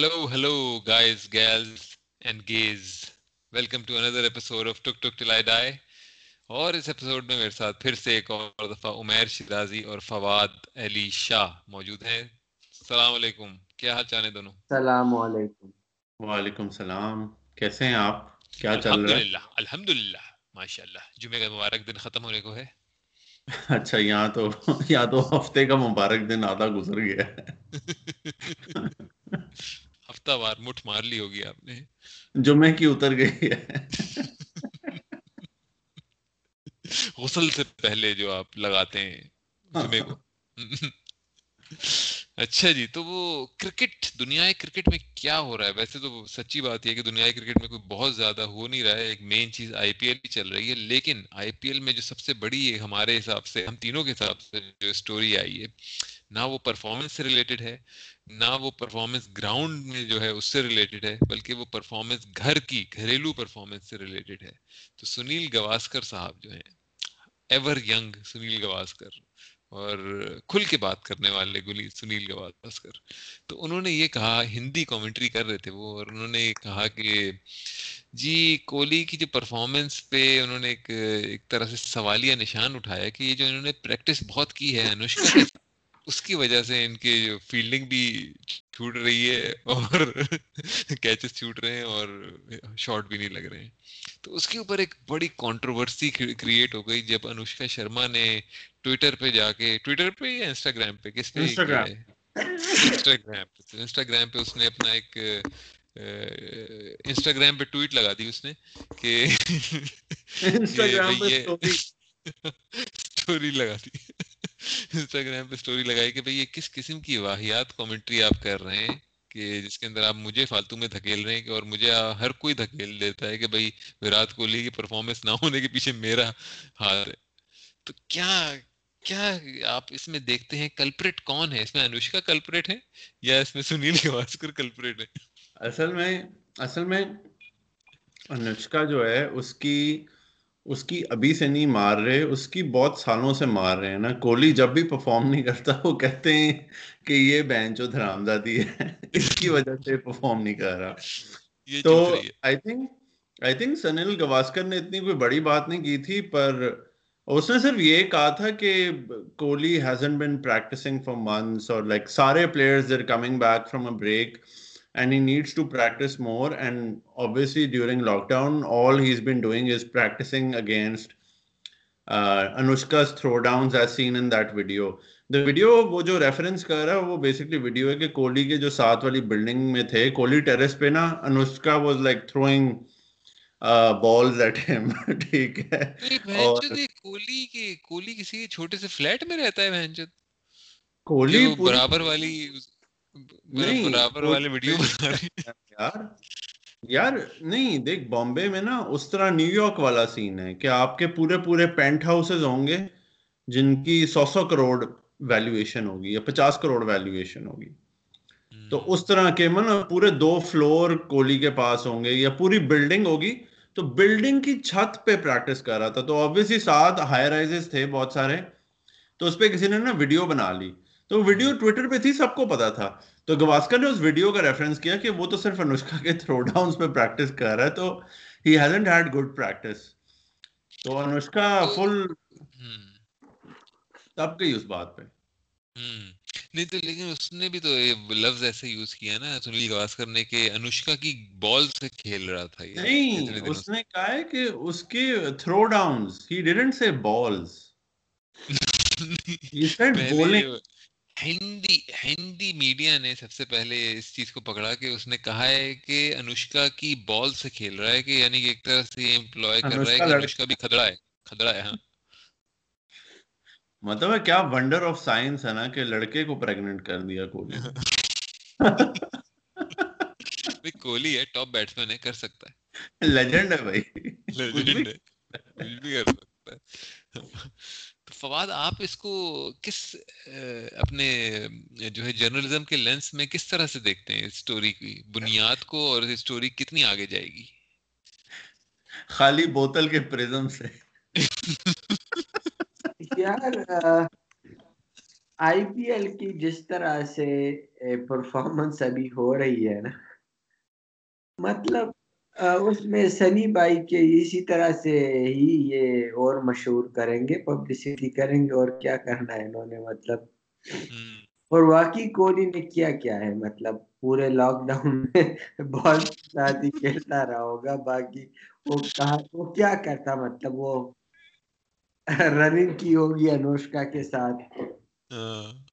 Hello, hello, guys, gals, and gays. Welcome to another episode of Tuk Tuk Till I Die. اور اس episode میں میرے ساتھ پھر سے ایک اور دفعہ عمیر شیرازی اور فواد علی شاہ موجود ہیں. السلام علیکم. کیا حال چال ہے دونوں؟ السلام علیکم. وعلیکم السلام. کیسے ہیں آپ؟ کیا چل رہا ہے؟ الحمد للہ ماشاء اللہ جمعے کا مبارک دن ختم ہونے کو ہے. اچھا یہاں تو یہاں تو ہفتے کا مبارک دن آدھا گزر گیا ہے. ہفتہ وار مٹھ مار لی ہوگی آپ نے۔ جمعے کی اتر گئی ہے۔ غسل سے پہلے جو آپ لگاتے ہیں جمعے کو۔ اچھا جی تو وہ کرکٹ دنیا کرکٹ میں کیا ہو رہا ہے؟ ویسے تو سچی بات یہ کہ دنیا کرکٹ میں کوئی بہت زیادہ ہو نہیں رہا ہے ایک مین چیز آئی پی ایل ہی چل رہی ہے۔ لیکن آئی پی ایل میں جو سب سے بڑی ہے ہمارے حساب سے ہم تینوں کے حساب سے جو اسٹوری آئی ہے نہ وہ پرفارمنس سے ریلیٹڈ ہے نہ وہ پرفارمنس گراؤنڈ میں جو ہے اس سے ریلیٹڈ ہے، بلکہ وہ پرفارمنس گھر کی، گھریلو پرفارمنس سے ریلیٹڈ ہے۔ تو سنیل گواسکر صاحب جو ہیں ایور ینگ سنیل گواسکر اور کھل کے بات کرنے والے گلی سنیل گواسکر۔ تو انہوں نے یہ کہا، ہندی کامنٹری کر رہے تھے وہ اور انہوں نے کہا کہ جی کوہلی کی جو پرفارمنس پہ انہوں نے ایک ایک طرح سے سوالیہ نشان اٹھایا کہ یہ جو انہوں نے پریکٹس بہت کی ہے، انوشکا کے اس کی وجہ سے ان کے جو فیلڈنگ بھی چھوٹ رہی ہے اور کیچز چھوٹ رہے ہیں اور شارٹ بھی نہیں لگ رہے ہیں۔ تو اس کے اوپر ایک بڑی کانٹروورسی کریٹ ہو گئی جب انوشکا شرما نے ٹویٹر پہ جا کے ٹویٹر پہ یا انسٹاگرام پہ؟ کس پہ انسٹاگرام پہ انسٹاگرام پہ اس نے اپنا ایک انسٹاگرام پہ ٹویٹ لگا دی اس نے کہ اسٹوری لگا دی انسٹاگرام پہ اسٹوری لگائی کہ بھائی یہ کس قسم کی واحد کامنٹری آپ کر رہے ہیں کہ جس کے اندر آپ مجھے فالتو میں دھکیل رہے ہیں کہ اور مجھے ہر کوئی دھکیل دیتا ہے کہ بھائی وراٹ کوہلی کی پرفارمنس نہ ہونے کے پیچھے میرا ہاتھ ہے۔ تو کیا کیا آپ اس میں دیکھتے ہیں کلپریٹ کون ہے؟ اس میں انوشکا کلپریٹ ہے یا اس میں سنیل گواسکر کلپریٹ ہے؟ اصل میں اصل میں انوشکا جو ہے اس کی اس کی ابھی سے نہیں مار رہے اس کی بہت سالوں سے مار رہے ہیں نا۔ کوہلی جب بھی پرفارم نہیں کرتا وہ کہتے ہیں کہ یہ بہن جو دھرام دادی ہے اس کی وجہ سے پرفارم نہیں کر رہا۔ تو I think I think Sunil Gavaskar نے اتنی کوئی بڑی بات نہیں کی تھی پر اس نے صرف یہ کہا تھا کہ Kohli has been practising for months اور لائک سارے players there coming back from a break and he needs to practice more. And obviously during lockdown all he's been doing is practicing against uh, Anushka's throwdowns as seen in that video. The video وہ جو reference کر رہا ہے وہ basically video ہے کہ کوہلی کے جو ساتھ والی بلڈنگ میں تھے کوہلی ٹیرس پہ نا Anushka was like throwing balls at him ٹھیک ہے کوہلی کے کوہلی کسی چھوٹے سے فلیٹ میں رہتا ہے کوہلی برابر والی یار نہیں دیکھ بامبے میں نا اس طرح نیو یارک والا سین ہے کہ آپ کے پورے پورے پینٹ ہاؤسز ہوں گے جن کی سو سو کروڑ ویلویشن ہوگی یا پچاس کروڑ ویلویشن ہوگی۔ تو اس طرح کے من پورے دو فلور کولی کے پاس ہوں گے یا پوری بلڈنگ ہوگی۔ تو بلڈنگ کی چھت پہ پریکٹس کر رہا تھا۔ تو آبویسلی ساتھ ہائی رائز تھے بہت سارے۔ تو اس پہ کسی نے نا ویڈیو بنا لی۔ تو ویڈیو ٹویٹر پہ تھی سب کو پتا تھا۔ تو گواسکر نے اس ویڈیو کا ریفرنس کیا کہ وہ تو صرف انوشکا کے تھرو ڈاؤنس پہ پریکٹس کر رہا ہے تو he hasn't had good practice تو انوشکا فل تب گئی اس بات پہ۔ نہیں تو لیکن اس نے بھی تو لفظ ایسے یوز کیا نا سنیل گواسکر نے کہ انوشکا کی بال سے کھیل رہا تھا نہیں اس نے کہا ہے کہ اس کے throw Downs he didn't say balls he said bowling Hindi Hindi media نے سب سے پہلے اس چیز کو پکڑا کہ اس نے کہا ہے کہ انوشکا کی بال سے کھیل رہا ہے کہ یعنی کہ ایک طرح سے یہ امپلوائے کر رہا ہے کہ انوشکا بھی کھدڑا ہے کھدڑا ہے ہاں۔ مطلب ہے کیا ونڈر آف سائنس ہے نا کہ لڑکے کو پریگننٹ کر دیا کوہلی بھائی کوہلی ہے ٹاپ بیٹسمین ہے کر سکتا ہے۔ لیجنڈ ہے بھائی۔ لیجنڈ ہے کچھ بھی کر سکتا ہے۔ فواد آپ اس کو کس اپنے جو ہے جرنلزم کے لینس میں کس طرح سے دیکھتے ہیں اسٹوری کی بنیاد کو اور اسٹوری کتنی آگے جائے گی؟ خالی بوتل کے پرزم سے۔ یار آئی پی ایل کی جس طرح سے پرفارمنس ابھی ہو رہی ہے نا مطلب اس میں سنی بائی کے اسی طرح سے ہی یہ اور مشہور کریں گے پبلسٹی کریں گے اور کیا کرنا ہے انہوں نے؟ مطلب اور واقعی کوہلی نے کیا کیا ہے؟ مطلب پورے لاک ڈاؤن میں ساتھ ہی کھیلتا رہا ہوگا باقی وہ کہا وہ کیا کرتا؟ مطلب وہ رننگ کی ہوگی انوشکا کے ساتھ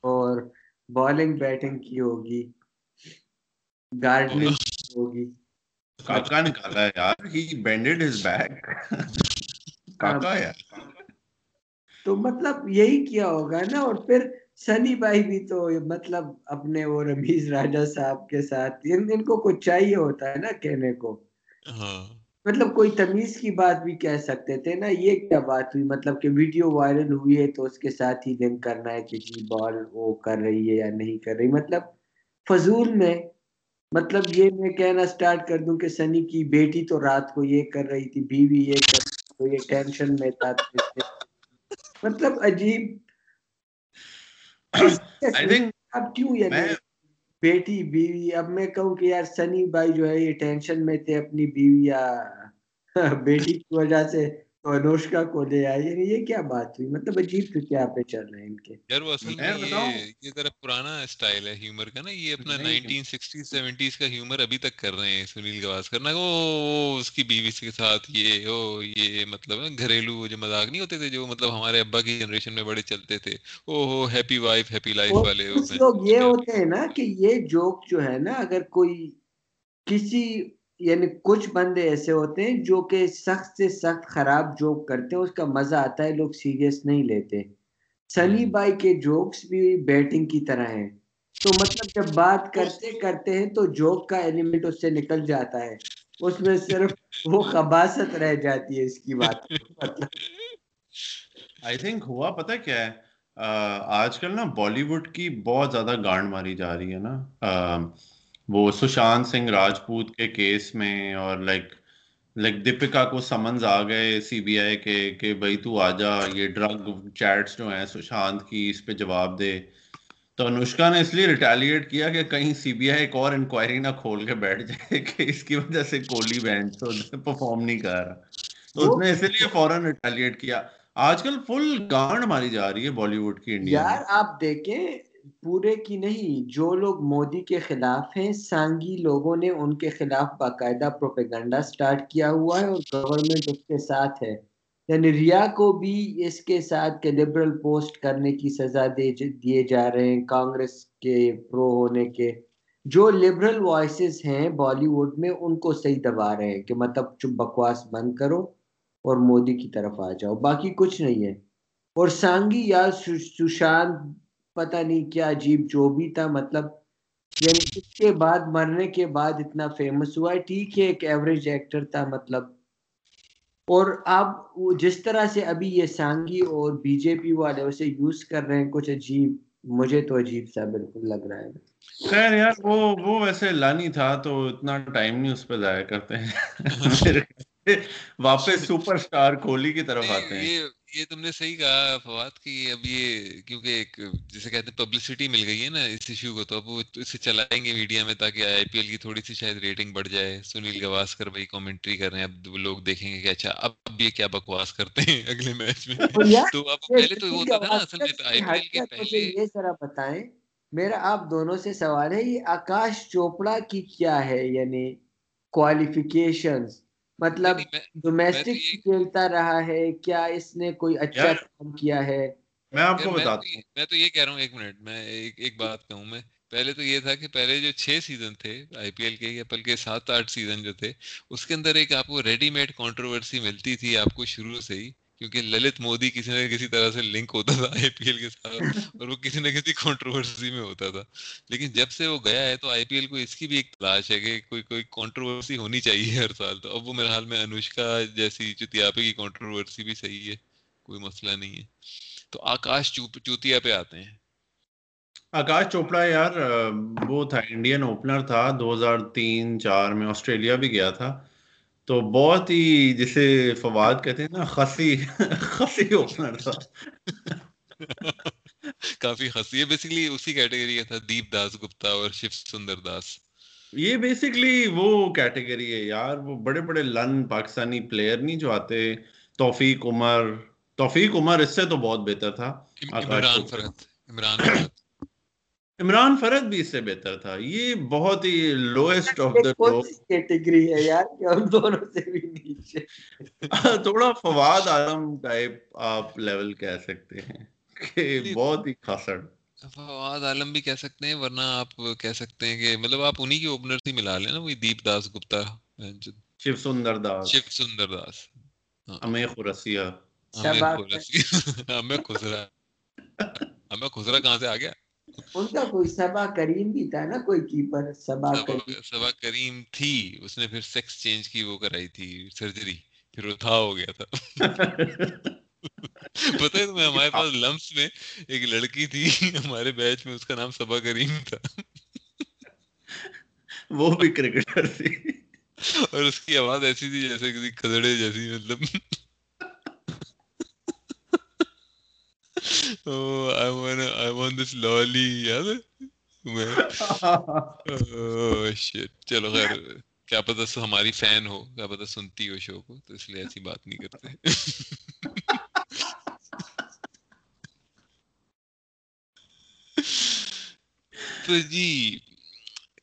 اور بالنگ بیٹنگ کی ہوگی گارڈننگ ہوگی۔ کاکا نکالا ہے یار ہی بینڈڈ ہز بیک کاکا یار۔ تو مطلب یہی کیا ہوگا نا اور پھر سنی بھائی بھی تو مطلب اپنے وہ رمیز راجا صاحب کے ساتھ ان, ان کو کچھ چاہیے ہوتا ہے نا کہنے کو۔ ہاں۔ مطلب کوئی تمیز کی بات بھی کہہ سکتے تھے نا یہ کیا بات ہوئی؟ مطلب کہ ویڈیو وائرل ہوئی ہے تو اس کے ساتھ ہی لنک کرنا ہے کہ جی بال وہ کر رہی ہے یا نہیں کر رہی۔ مطلب فضول میں مطلب یہ میں کہنا سٹارٹ کر دوں کہ سنی کی بیٹی تو رات کو یہ کر رہی تھی بیوی یہ کر تو یہ ٹینشن میں تھا۔ مطلب عجیب۔ اب کیوں یعنی بیٹی بیوی۔ اب میں کہوں کہ یار سنی بھائی جو ہے یہ ٹینشن میں تھے اپنی بیوی یا بیٹی کی وجہ سے۔ انوشکا کو لے آئے یعنی یہ کیا بات ہوئی؟ مطلب عجیب تو کیا پہ چل رہے ہیں ان کے؟ یار وہ اصل میں یہ یہ ذرا پرانا سٹائل ہے ہیومر کا نا یہ اپنا 1960s 70s کا ہیومر ابھی تک کر رہے ہیں سنیل گواسکر۔ نا وہ اس کی بیوی کے ساتھ یہ او یہ مطلب گھریلو جو مذاق نہیں ہوتے تھے جو مطلب ہمارے ابا کی جنریشن میں بڑے چلتے تھے۔ او ہو ہیپی وائف ہیپی لائف والے لوگ یہ ہوتے ہیں نا کہ یہ جوک جو ہے نا اگر کوئی کسی یعنی کچھ بندے ایسے ہوتے ہیں جو کہ سخت سے سخت خراب جوک کرتے ہیں اس کا مزہ آتا ہے لوگ سیریس نہیں لیتے۔ سنی بائی کے جوکس بھی بیٹنگ کی طرح ہیں۔ تو مطلب جب بات کرتے کرتے ہیں تو جوک کا ایلیمنٹ اس سے نکل جاتا ہے۔ اس میں صرف وہ خباست رہ جاتی ہے اس کی بات۔ مطلب آئی تھنک ہوا پتہ کیا ہے؟ آج کل نا بالی ووڈ کی بہت زیادہ گانڈ ماری جا رہی ہے نا۔ وہ سشانت سنگھ راجپوت کے کیس میں اور لائک لائک دیپکا کو سمنز آ گئے سی بی آئی کے کہ بھائی تو آ جا، یہ ڈرگ چیٹس جو ہیں سشانت کی اس پہ جواب دے۔ تو انوشکا نے اس لیے ریٹیلیٹ کیا کہ کہیں سی بی آئی ایک اور انکوائری نہ کھول کے بیٹھ جائے کہ اس کی وجہ سے کوہلی بینڈ تو پرفارم نہیں کر رہا۔ تو اس نے اسی لیے فوراً ریٹیلیٹ کیا۔ آج کل فل گانڈ ماری جا رہی ہے بالی ووڈ کی انڈیا یار آپ دیکھیں پورے کی نہیں، جو لوگ مودی کے خلاف ہیں، سانگی لوگوں نے ان کے خلاف باقاعدہ پروپیگنڈا سٹارٹ کیا ہوا ہے اور گورنمنٹ اس کے ساتھ ہے۔ یعنی ریا کو بھی اس کے ساتھ کے لبرل پوسٹ کرنے کی سزا دے دیے جا رہے ہیں کانگریس کے پرو ہونے کے۔ جو لبرل وائسز ہیں بالی ووڈ میں، ان کو صحیح دبا رہے ہیں کہ مطلب چپ بکواس بند کرو اور مودی کی طرف آ جاؤ، باقی کچھ نہیں ہے۔ اور سانگی یا سشانت پتہ نہیں کیا عجیب جو بھی تھا مطلب یعنی اس کے بعد مرنے کے بعد اتنا فیمس ہوا۔ ہے ٹھیک ہے ایک ایوریج ایکٹر تھا مطلب۔ اور آپ جس طرح سے ابھی یہ سانگی اور بی جے پی والے اسے یوز کر رہے ہیں کچھ عجیب مجھے تو عجیب سا بالکل لگ رہا ہے۔ خیر یار وہ وہ ویسے لانی تھا تو اتنا ٹائم نہیں اس پہ ضائع کرتے۔ ہیں واپس سپر سٹار کوہلی کی طرف آتے ہیں۔ یہ تم نے صحیح کہا فواد کی اب یہ کیونکہ ایک جسے کہتے ہیں پبلسٹی مل گئی ہے نا اس ایشو کو تو اب وہ اسے چلائیں گے میڈیا میں تاکہ آئی پی ایل کی تھوڑی سی شاید ریٹنگ بڑھ جائے۔ سنیل گواسکر بھائی کامنٹری کر رہے ہیں۔ اب لوگ دیکھیں گے کہ اچھا اب یہ کیا بکواس کرتے ہیں اگلے میچ میں۔ تو اب پہلے تو ہوتا تھا نا اصل میں آئی پی ایل کے پہلے۔ یہ ذرا بتائیں میرا آپ دونوں سے سوال ہے یہ آکاش چوپڑا کی کیا ہے؟ یعنی کوالیفیکیشنز مطلب ڈومیسٹک کھیلتا رہا ہے کیا اس نے کوئی اچھا کام کیا ہے؟ میں آپ کو بتاتا ہوں۔ میں تو یہ کہہ رہا ہوں ایک منٹ میں ایک بات کہوں میں۔ پہلے تو یہ تھا کہ پہلے جو چھ سیزن تھے آئی پی ایل کے یا بلکہ سات آٹھ سیزن جو تھے اس کے اندر ایک آپ کو ریڈی میڈ کانٹروورسی ملتی تھی آپ کو شروع سے ہی۔ کیونکہ للت مودی کسی نہ کسی طرح سے لنک ہوتا تھا آئی پی ایل کے ساتھ اور وہ کسی نہ کسی کانٹروورسی میں ہوتا تھا۔ لیکن جب سے وہ گیا ہے تو آئی پی ایل کو اس کی بھی ایک تلاش ہے کہ کوئی کوئی کانٹروورسی ہونی چاہیے ہر سال۔ تو اب وہ میرے حال میں انوشکا جیسی چتیاپے کی کانٹروورسی بھی صحیح ہے، کوئی مسئلہ نہیں ہے۔ تو آکاش چوتیا پہ آتے ہیں۔ آکاش چوپڑا یار، وہ تھا، انڈین اوپنر تھا، دو ہزار تین چار میں آسٹریلیا بھی گیا تھا۔ تو بہت ہی جسے فواد کہتے ہیں نا خسی خسی اوپنر تھا۔ کافی خاصی ہے بیسکلی اسی کیٹیگری کا تھا دیپ داس گپتا اور شیو سندر داس۔ یہ بیسکلی وہ کیٹیگری ہے یار وہ بڑے بڑے لن پاکستانی پلیئر نہیں جو آتے۔ توفیق عمر توفیق عمر اس سے تو بہت بہتر تھا۔ عمران فرحت عمران فرحت۔ عمران فرد بھی اس سے بہتر تھا۔ یہ بہت ہی لوئسٹ آف دا کیٹیگری ہے یار کہ ہم دونوں سے بھی نیچے۔ تھوڑا فواد عالم ٹائپ آپ لیول کہہ سکتے ہیں کہ بہت ہی کھاسڑ فواد عالم بھی کہہ سکتے ہیں ورنہ آپ کہہ سکتے ہیں کہ مطلب آپ انہی کے اوپنر سے ملا لیں نا وہی دیپ داس گپتا۔ شیو سندر داس۔ شیو سندر داس۔ ہمیں خرسیہ ہمیں خسرا۔ ہمیں خسرا کہاں سے آ گیا؟ ان کا کوئی سبا کریم بھی تھا نا کوئی کیپر سبا کریم۔ سبا کریم تھی۔ اس نے پھر سیکس چینج کی وہ کرائی تھی سرجری پھر وہ تھا ہو گیا تھا۔ پتہ ہے تمہیں ہمارے پاس لمس میں ایک لڑکی تھی ہمارے بیچ میں اس کا نام سبا کریم تھا۔ وہ بھی کرکٹر تھی۔ اور اس کی آواز ایسی تھی جیسے کسی کھدڑے جیسی مطلب۔ چلو خیر کیا پتا ہماری فین ہو کیا پتا سنتی ہو شو کو تو اس لیے ایسی بات نہیں کرتے تو جی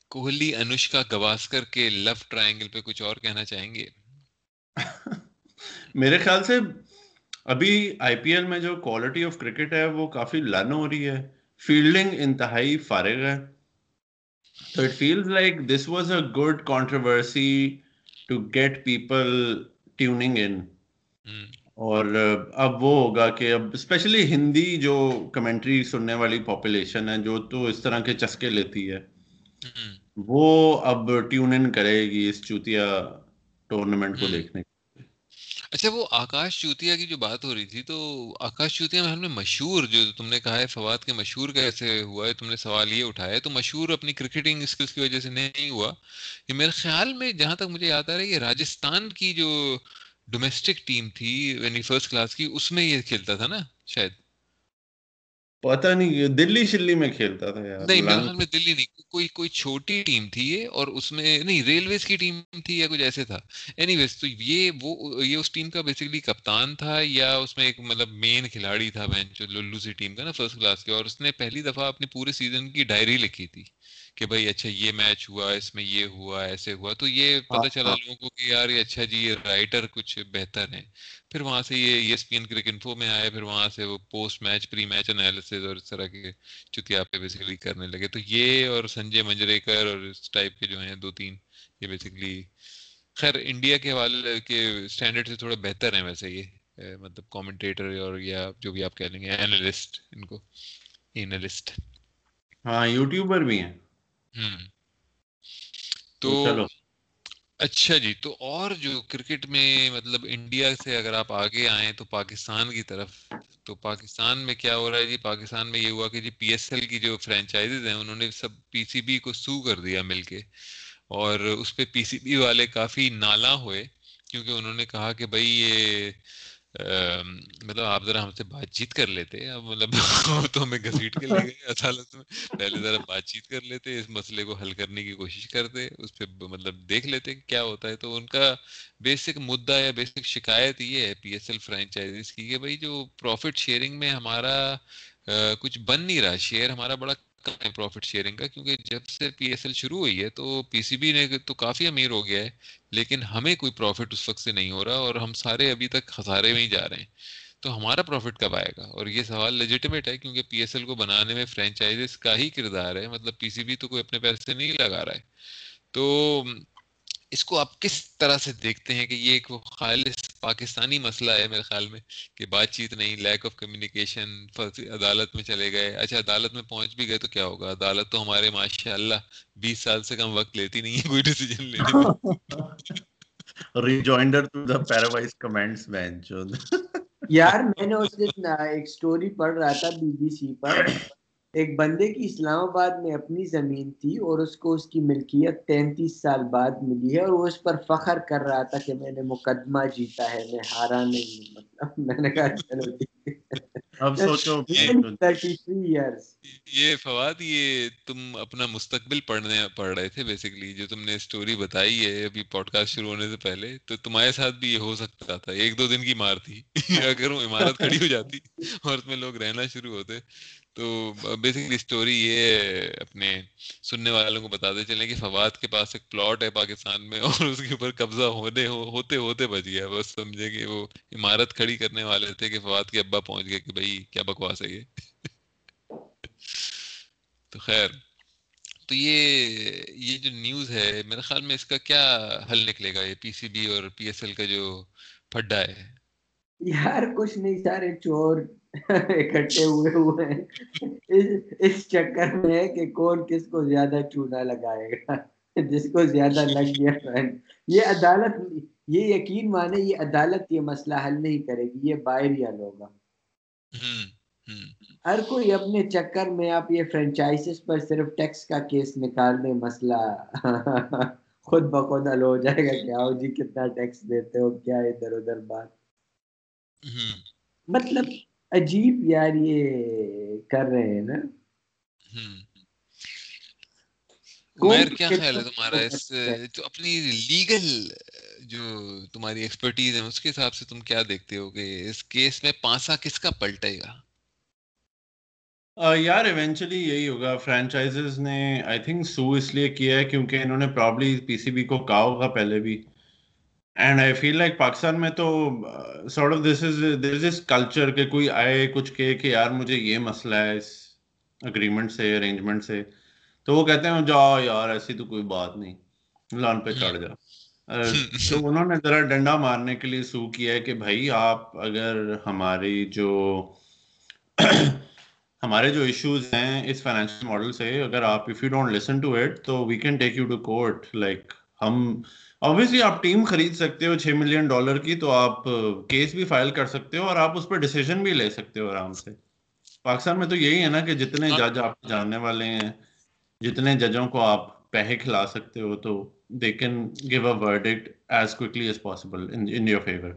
کوہلی انوشکا گواسکر کے لو ٹرائنگل پہ کچھ اور کہنا چاہیں گے میرے خیال سے ابھی آئی پی ایل میں جو کوالٹی آف کرکٹ ہے وہ کافی لن ہو رہی ہے۔ فیلڈنگ انتہائی فارغ ہے۔ تو it feels like this was a good controversy to get people tuning in اور اب وہ ہوگا کہ اب اسپیشلی ہندی جو کمنٹری سننے والی پاپولیشن ہے جو تو اس طرح کے چسکے لیتی ہے۔ وہ اب ٹیون ان کرے گی اس چوتیا ٹورنامنٹ کو دیکھنے اچھا وہ آکاش چوتیا کی جو بات ہو رہی تھی، تو آکاش چوتیا میں ہم نے مشہور جو تم نے کہا ہے، فواد کے مشہور کیسے ہوا ہے، تم نے سوال یہ اٹھایا تو مشہور اپنی کرکٹنگ اسکلس کی وجہ سے نہیں ہوا۔ یہ میرے خیال میں جہاں تک مجھے یاد آ رہا ہے، یہ راجستھان کی جو ڈومیسٹک ٹیم تھی یعنی فرسٹ کلاس کی، اس میں یہ کھیلتا تھا نا، شاید۔ پتا نہیں دلی شلی میں کھیلتا تھا یار نہیں میرے خیال میں دلی نہیں کوئی کوئی چھوٹی ٹیم تھی یہ اور اس میں نہیں ریلویز کی ٹیم تھی یا کچھ ایسے تھا۔ اینی ویز تو یہ وہ یہ اس ٹیم کا بیسکلی کپتان تھا یا اس میں ایک مطلب مین کھلاڑی تھا بینچ للو سی ٹیم کا نا فرسٹ کلاس کے اور اس نے پہلی دفعہ اپنی پورے سیزن کی ڈائری لکھی تھی کہ بھائی اچھا یہ میچ ہوا اس میں یہ ہوا ایسے ہوا۔ تو یہ پتہ چلا ہاں، ہاں۔ لوگوں کو کہ یار یہ اچھا جی یہ رائٹر کچھ بہتر ہیں۔ پھر وہاں سے یہ ایس پی این کرک انفو میں آئے پھر وہاں سے وہ post match pre match analysis اور اس طرح کے چتیا پہ بیسکلی کرنے لگے۔ تو یہ اور سنجے منجریکر اور اس ٹائپ کے جو ہیں دو تین یہ بیسکلی خیر انڈیا کے حوالے کے اسٹینڈرڈ سے تھوڑا بہتر ہیں ویسے یہ مطلب کامنٹیٹر اور یا جو بھی آپ کہہ لیں گے اینالسٹ ان کو اینالسٹ ہاں یوٹیوبر بھی ہیں۔ تو اچھا جی تو اور جو کرکٹ میں مطلب انڈیا سے اگر آپ آگے آئیں تو پاکستان کی طرف، تو پاکستان میں کیا ہو رہا ہے جی؟ پاکستان میں یہ ہوا کہ جی پی ایس ایل کی جو فرینچائزز ہیں، انہوں نے سب پی سی بی کو سو کر دیا مل کے، اور اس پہ پی سی بی والے کافی نالا ہوئے، کیونکہ انہوں نے کہا کہ بھائی یہ مطلب آپ ذرا ہم سے بات چیت کر لیتے اب مطلب تو ہمیں گھسیٹ کے لے گئے عدالت میں۔ پہلے ذرا بات چیت کر لیتے اس مسئلے کو حل کرنے کی کوشش کرتے اس پہ مطلب دیکھ لیتے کہ کیا ہوتا ہے۔ تو ان کا بیسک مدعا یا بیسک شکایت یہ ہے پی ایس ایل فرینچائزز کی کہ بھائی جو پروفٹ شیئرنگ میں ہمارا کچھ بن نہیں رہا شیئر ہمارا بڑا ہے پروفٹ شیئرنگ کا، کیونکہ جب سے پی ایس ایل شروع ہوئی ہے تو پی سی بی نے تو کافی امیر ہو گیا ہے، لیکن ہمیں کوئی پروفٹ اس وقت سے نہیں ہو رہا اور ہم سارے ابھی تک خسارے میں ہی جا رہے ہیں۔ تو ہمارا پروفٹ کب آئے گا؟ اور یہ سوال لیجیٹمیٹ ہے، کیونکہ پی ایس ایل کو بنانے میں فرینچائزز کا ہی کردار ہے مطلب پی سی بی تو کوئی اپنے پیسے نہیں لگا رہا ہے۔ تو اس کو آپ کس طرح سے دیکھتے ہیں کہ یہ ایک خالص پاکستانی مسئلہ ہے میرے خیال میں کہ بات چیت نہیں لیک آف کمیونیکیشن عدالت میں چلے گئے۔ اچھا عدالت میں پہنچ بھی گئے تو کیا ہوگا؟ عدالت تو ہمارے ماشاء اللہ بیس سال سے کم وقت لیتی نہیں ہے کوئی ڈیسیجن لینے یار میں نے اس دن ایک سٹوری پڑھ رہا تھا بی بی سی پر۔ ایک بندے کی اسلام آباد میں اپنی زمین تھی اور اس کو اس کی ملکیت تینتیس سال بعد ملی ہے اور وہ اس پر فخر کر رہا تھا کہ میں نے مقدمہ جیتا ہے میں ہارا نہیں مطلب میں نے کہا چلو اب سوچو۔ یہ فواد یہ تم اپنا مستقبل پڑھنے پڑھ رہے تھے بیسکلی جو تم نے اسٹوری بتائی ہے ابھی پوڈ کاسٹ شروع ہونے سے پہلے تو تمہارے ساتھ بھی یہ ہو سکتا تھا۔ ایک دو دن کی مار تھی۔ اگر وہ عمارت کھڑی ہو جاتی اور اس میں لوگ رہنا شروع ہوتے۔ تو بیسکلی اسٹوری یہ اپنے سننے والوں کو بتاتے چلیں کہ فواد کے پاس ایک پلاٹ ہے پاکستان میں اور اس کے اوپر قبضہ ہونے، ہوتے ہوتے بچ گیا۔ بس سمجھے کہ وہ عمارت کھڑی کرنے والے تھے کہ فواد کے ابا پہنچ گئے کہ بھائی کیا بکواس ہے یہ؟ تو خیر، تو یہ یہ جو نیوز ہے، میرے خیال میں اس کا کیا حل نکلے گا؟ یہ پی سی بی اور پی ایس ایل کا جو پھڈا ہے۔ یار کچھ نہیں، سارے چور اکٹھے ہوئے ہوئے ہیں۔ اس چکر میں ہے کہ کون کس کو زیادہ چونا لگائے گا؟ جس کو زیادہ لگ گیا یہ عدالت یہ یقین مانے یہ عدالت یہ مسئلہ حل نہیں کرے گی یہ باہر حل ہوگا۔ ہر کوئی اپنے چکر میں آپ یہ فرینچائز پر صرف ٹیکس کا کیس نکال دیں مسئلہ خود بخود حل ہو جائے گا۔ کہ آؤ جی کتنا ٹیکس دیتے ہو کیا ادھر ادھر بات۔ مطلب عجیب یار یہ کر رہے ہیں نا۔ کیا خیال ہے تمہارا؟ اس جو اپنی لیگل جو تمہاری ایکسپرٹیز ہے اس کے حساب سے تم کیا دیکھتے ہو کہ اس کیس میں پانسا کس کا پلٹے گا؟ یار ایونچولی یہی ہوگا۔ فرینچائزز نے آئی تھنک سو اس لیے کیا ہے کیونکہ انہوں نے پرابلی پی سی بی کو کہا ہوگا پہلے بھی۔ And I feel like Pakistan میں تو sort of this is this is culture کہ کوئی آئے کچھ کہے کہ یار مجھے یہ مسئلہ ہے اس اگریمنٹ سے ارینجمنٹ سے تو وہ کہتے ہیں جاؤ یار ایسی تو کوئی بات نہیں. لان پہ چڑھ جا تو انہوں نے ذرا ڈنڈا مارنے کے لیے سو کیا ہے کہ بھائی آپ اگر ہماری جو ہمارے جو ایشوز ہیں اس فائنینشیل ماڈل سے اگر آپ if you don't listen to it تو we can take you to court like ہم اوبیسلی آپ ٹیم خرید سکتے ہو چھ ملین ڈالر کی تو آپ کیس بھی فائل کر سکتے ہو اور آپ اس پہ ڈیسیزن بھی لے سکتے ہو آرام سے۔ پاکستان میں تو یہی ہے نا کہ جتنے جج آپ جاننے والے ہیں جتنے ججوں کو آپ پیسے کھلا سکتے ہو تو they can give a verdict as quickly as possible in your favour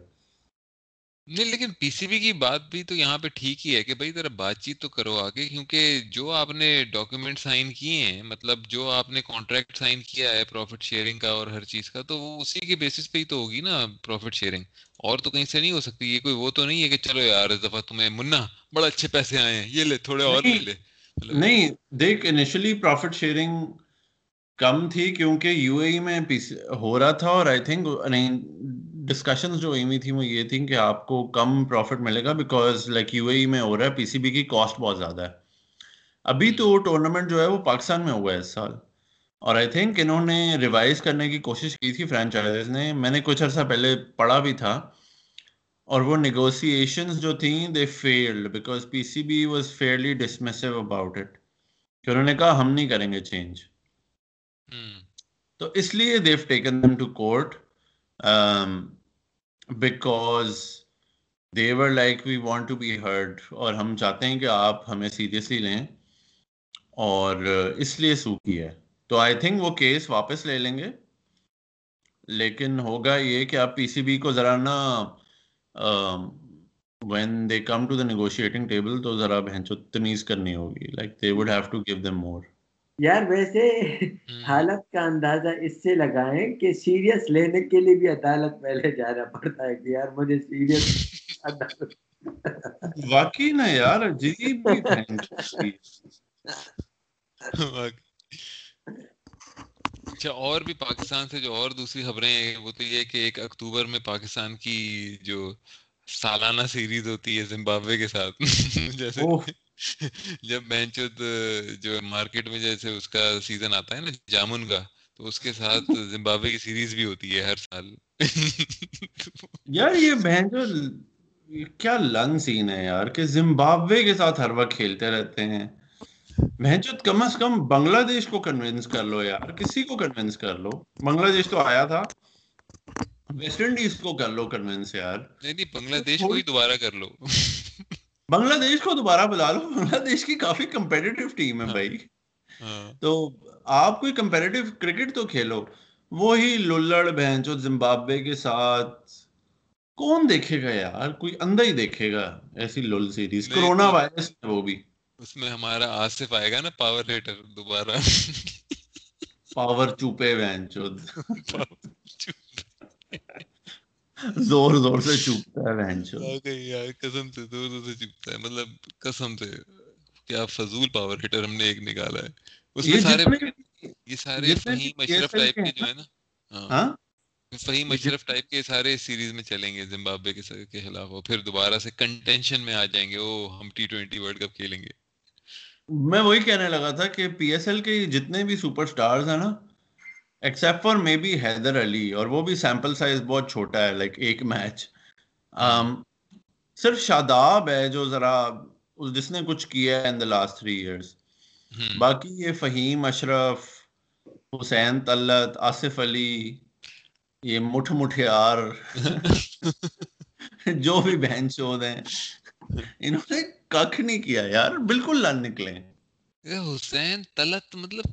نہیں لیکن پی سی بی کی بات بھی تو یہاں پہ ٹھیک ہی ہے کہ بھائی ذرا بات چیت تو کرو آگے کیونکہ جو آپ نے ڈاکیومنٹ سائن کیے ہیں مطلب جو آپ نے کانٹریکٹ سائن کیا ہے پروفٹ شیئرنگ کا اور ہر چیز کا تو وہ اسی کے بیسس پہ ہی تو ہوگی نا پروفٹ شیئرنگ اور تو کہیں سے نہیں ہو سکتی یہ کوئی وہ تو نہیں ہے کہ چلو یار اس دفعہ تمہیں منا بڑا اچھے پیسے آئے ہیں یہ لے تھوڑے اور لے لے۔ مطلب نہیں دیکھ انیشلی پروفٹ شیئرنگ کم تھی کیونکہ یو اے میں ہو رہا تھا اور آئی تھنک ڈسکشن جو ایمی تھی وہ یہ تھی کہ آپ کو کم پروفٹ ملے گا بیکاز لائک یو اے میں ہو رہا ہے پی سی بی کی کاسٹ بہت زیادہ ہے۔ ابھی تو ٹورنامنٹ جو ہے وہ پاکستان میں ہوا ہے اس سال۔ اور آئی تھنک انہوں نے ریوائز کرنے کی کوشش کی تھی فرینچائز نے۔ میں نے کچھ عرصہ پہلے پڑھا بھی تھا۔ اور وہ نیگوسیشنز جو تھیں they failed because P C B was fairly dismissive about it کہ انہوں نے کہا ہم نہیں کریں گے چینج تو اس لیے they've taken them to court because they're like we want to be heard اور ہم چاہتے ہیں کہ آپ ہمیں سیریسلی لیں اور اس لیے سو کی ہے۔ تو آئی تھنک وہ کیس واپس لے لیں گے۔ لیکن ہوگا یہ کہ آپ پی سی بی کو ذرا نا when they come to the negotiating table تو ذرا بہن تمیز کرنی ہوگی۔ Like they would have to give them more یار ویسے حالت کا اندازہ اس سے لگائیں کہ سیریس لینے کے لیے بھی عدالت پہلے جانا پڑتا ہے کہ یار مجھے سیریس واقعی نا یار عجیب اچھا اور بھی پاکستان سے جو اور دوسری خبریں ہیں وہ تو یہ کہ ایک اکتوبر میں پاکستان کی جو سالانہ سیریز ہوتی ہے زمبابوے کے ساتھ۔ جیسے جب بینچ جو مارکیٹ میں جیسے اس کا سیزن آتا ہے نا جامن کا تو اس کے ساتھ زمبابوے کی سیریز بھی ہوتی ہے ہر سال۔ یار یہ بہن کیا لنگ سین ہے یار کہ زمبابوے کے ساتھ ہر وقت کھیلتے رہتے ہیں۔ بہنچت کم از کم بنگلہ دیش کو کنوینس کر لو یار کسی کو کنوینس کر لو۔ بنگلہ دیش تو آیا تھا۔ ویسٹ انڈیز کو کر لو کنوینس یار۔ نہیں نہیں بنگلہ دیش کو ہی دوبارہ کر لو۔ بنگلہ دیش کو دوبارہ بلا لو۔ بنگلہ دیش کی کافی کمپیٹیو ٹیم ہے ہاں۔ بھائی۔ ہاں۔ تو آپ کوئی کمپیٹیو کرکٹ تو کھیلو۔ وہی للڑ بہن جو زمبابوے کے ساتھ۔ کون دیکھے گا یار؟ کوئی اندھا ہی دیکھے گا۔ ایسی لول سیریز کرونا وائرس وہ بھی۔ اس میں ہمارا آصف آئے گا نا پاور ہیٹر دوبارہ۔ پاور چوپے وین چود زور زور سے چوپتا ہے وین چود قسم سے زور زور سے چوپتا ہے۔ مطلب قسم سے کیا فضول پاور ہیٹر ہم نے ایک نکالا ہے۔ اس میں سارے یہ سارے فہیم اشرف ٹائپ کے جو ہے نا۔ ہاں, ہاں؟ فہیم اشرف ٹائپ کے سارے سیریز میں چلیں گے زمبابوے کے خلاف۔ وہ پھر دوبارہ سے کنٹینشن میں آ جائیں گے۔ وہ ہم ٹی ٹوینٹی ورلڈ کپ کھیلیں گے۔ میں وہی کہنے لگا تھا کہ پی ایس ایل کے جتنے بھی سپر سٹارز ہیں نا except for may be Haider Ali اور وہ بھی سیمپل سائز بہت چھوٹا ہے لائک ایک میچ صرف شاداب ہے جو ذرا جس نے کچھ کیا ہے in the last three years باقی یہ فہیم اشرف حسین طلت آصف علی یہ مٹھ مٹھیار جو بھی بہن چود ہیں انہوں نے کھ نہیں کیا یار بالکل لڑ نکلے حسین طلت مطلب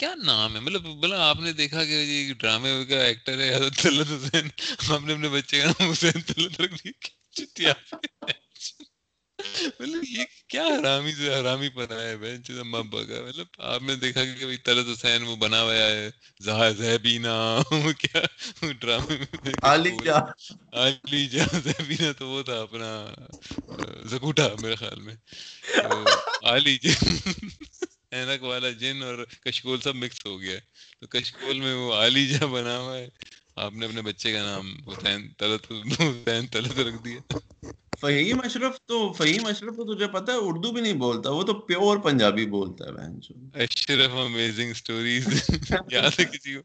کیا نام ہے؟ مطلب بلا آپ نے دیکھا کہ یہ ڈرامے کا ایکٹر ہے طلت حسین۔ ہم نے اپنے بچے کا نام حسین طلت رکھ دیا۔ مطلب یہ کیا حرامی سے حرامی بنا ہے بہن چیز مطلب آپ نے دیکھا کہ بھائی طلت حسین وہ بنا ہوا ہے زہا کیا ڈرامے میں علی جا علی جا تو وہ تھا اپنا زکوٹا میرے خیال میں۔ علی جا اینک والا جن اور کشکول سب مکس ہو گیا تو کشکول میں وہ علی جا بنا ہوا ہے۔ آپ نے اپنے بچے کا نام حسین طلت حسین طلت رکھ دیا۔ فہیم اشرف تو فہیم اشرف تو تجھے پتا ہے اردو بھی نہیں بولتا وہ تو پیور پنجابی بولتا ہے بہن چو اشرف امیزنگ سٹوریز یاد ہے کسی کو؟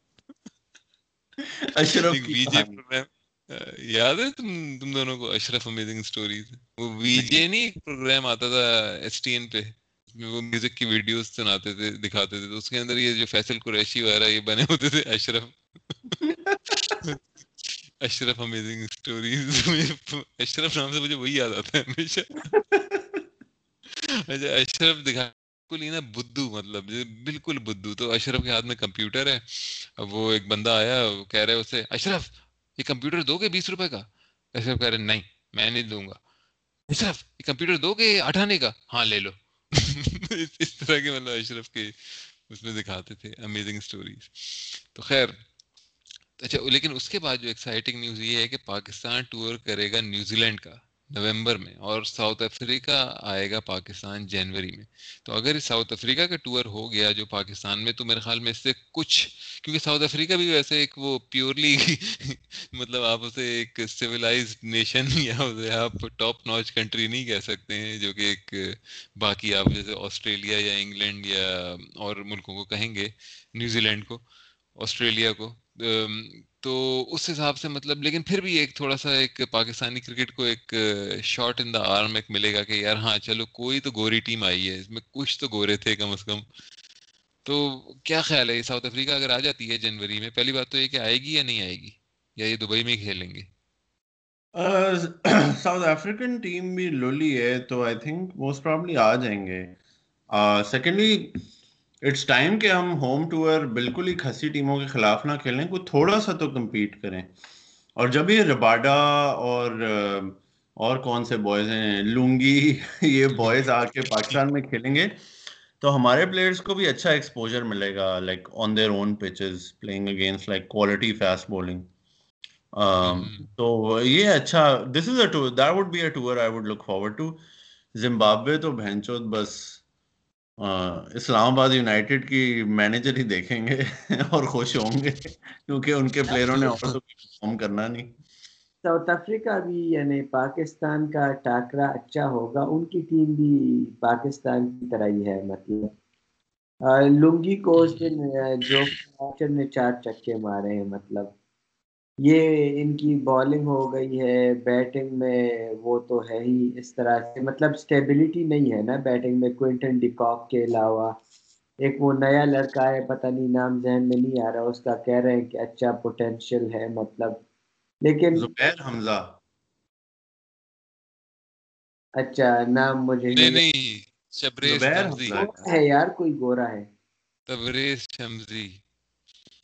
اشرف جے پروگرام یاد ہے تم تم دونوں کو؟ اشرف امیزنگ سٹوریز وہ وی جے نہیں ایک پروگرام آتا تھا ایس ٹی این پہ۔ وہ میوزک کی ویڈیوز سناتے تھے دکھاتے تھے تو اس کے اندر یہ جو فیصل قریشی وغیرہ یہ بنے ہوتے تھے اشرف۔ اشرف امیزنگ اسٹوریز اشرف نام سے مجھے وہی یاد آتا ہے ہمیشہ۔ اچھا اشرف دکھا بالکل ہی نا بدھو مطلب بالکل بدھو۔ تو اشرف کے ہاتھ میں کمپیوٹر ہے۔ اب وہ ایک بندہ آیا کہہ رہے اسے اشرف یہ کمپیوٹر دو گے بیس روپے کا؟ اشرف کہہ رہے نہیں میں نہیں دوں گا۔ اشرف یہ کمپیوٹر دو گے اٹھانے کا؟ ہاں لے لو۔ اس طرح کے مطلب اشرف کے اس میں دکھاتے تھے امیزنگ اسٹوریز تو خیر اچھا لیکن اس کے بعد جو ایکسائٹنگ نیوز یہ ہے کہ پاکستان ٹور کرے گا نیوزی لینڈ کا. نومبر میں اور ساؤتھ افریقہ آئے گا پاکستان جنوری میں۔ تو اگر ساؤتھ افریقہ کا ٹور ہو گیا جو پاکستان میں، تو میرے خیال میں اس سے کچھ، کیونکہ ساؤتھ افریقہ بھی ویسے ایک وہ پیورلی مطلب آپ اسے ایک سویلائز نیشن یا اسے آپ ٹاپ ناچ کنٹری نہیں کہہ سکتے ہیں، جو کہ ایک باقی آپ جیسے آسٹریلیا یا انگلینڈ یا اور ملکوں کو کہیں گے، نیوزی لینڈ کو، آسٹریلیا کو۔ تو اس حساب سے مطلب لیکن پھر بھی ایک تھوڑا سا ایک پاکستانی کرکٹ کو ایک شارٹ ان دا آرم ایک ملے گا کہ یار ہاں چلو کوئی تو گوری ٹیم آئی ہے، اس میں کچھ تو گورے تھے کم از کم۔ تو کیا خیال ہے ساؤتھ افریقہ اگر آ جاتی ہے جنوری میں، پہلی بات تو یہ کہ آئے گی یا نہیں آئے گی؟ یا یہ دبئی میں کھیلیں گے؟ ساؤتھ افریقن ٹیم بھی لولی ہے، تو آئی تھنک موسٹ پرابلی آ جائیں گے۔ سیکنڈلی اٹس ٹائم کہ ہم ہوم ٹور بالکل ہی کھسی ٹیموں کے خلاف نہ کھیلیں کوئی تھوڑا سا تو کمپیٹ کریں۔ اور جب یہ رباڈا اور اور کون سے بوائز ہیں؟ لونگی یہ بوائز آ کے پاکستان میں کھیلیں گے تو ہمارے پلیئرس کو بھی اچھا ایکسپوجر ملے گا like on their own pitches playing against like quality fast bowling تو یہ اچھا this is a tour that would be a tour I would look forward to Zimbabwe تو بہنچوت بس اسلام آباد یونائٹیڈ کی مینیجر ہی دیکھیں گے اور خوش ہوں گے کیونکہ ان کے پلیئروں نے اور تو پرفارم کرنا نہیں۔ ساؤتھ افریقہ بھی یعنی پاکستان کا ٹاکرا اچھا ہوگا۔ ان کی ٹیم بھی پاکستان کی طرح ہی ہے مطلب۔ لنگی کو اس دن جو نے چار چکے مارے ہیں مطلب۔ یہ ان کی بالنگ ہو گئی ہے بیٹنگ میں وہ تو ہے ہی اس طرح سے مطلب اسٹیبلٹی نہیں ہے نا بیٹنگ میں کوئنٹن ڈیکاک کے علاوہ۔ ایک وہ نیا لڑکا ہے پتہ نہیں نام ذہن میں نہیں آ رہا اس کا کہہ رہے ہیں کہ اچھا پوٹینشیل ہے مطلب۔ لیکن حمزہ۔ اچھا نام مجھے ہے یار کوئی گورا ہے۔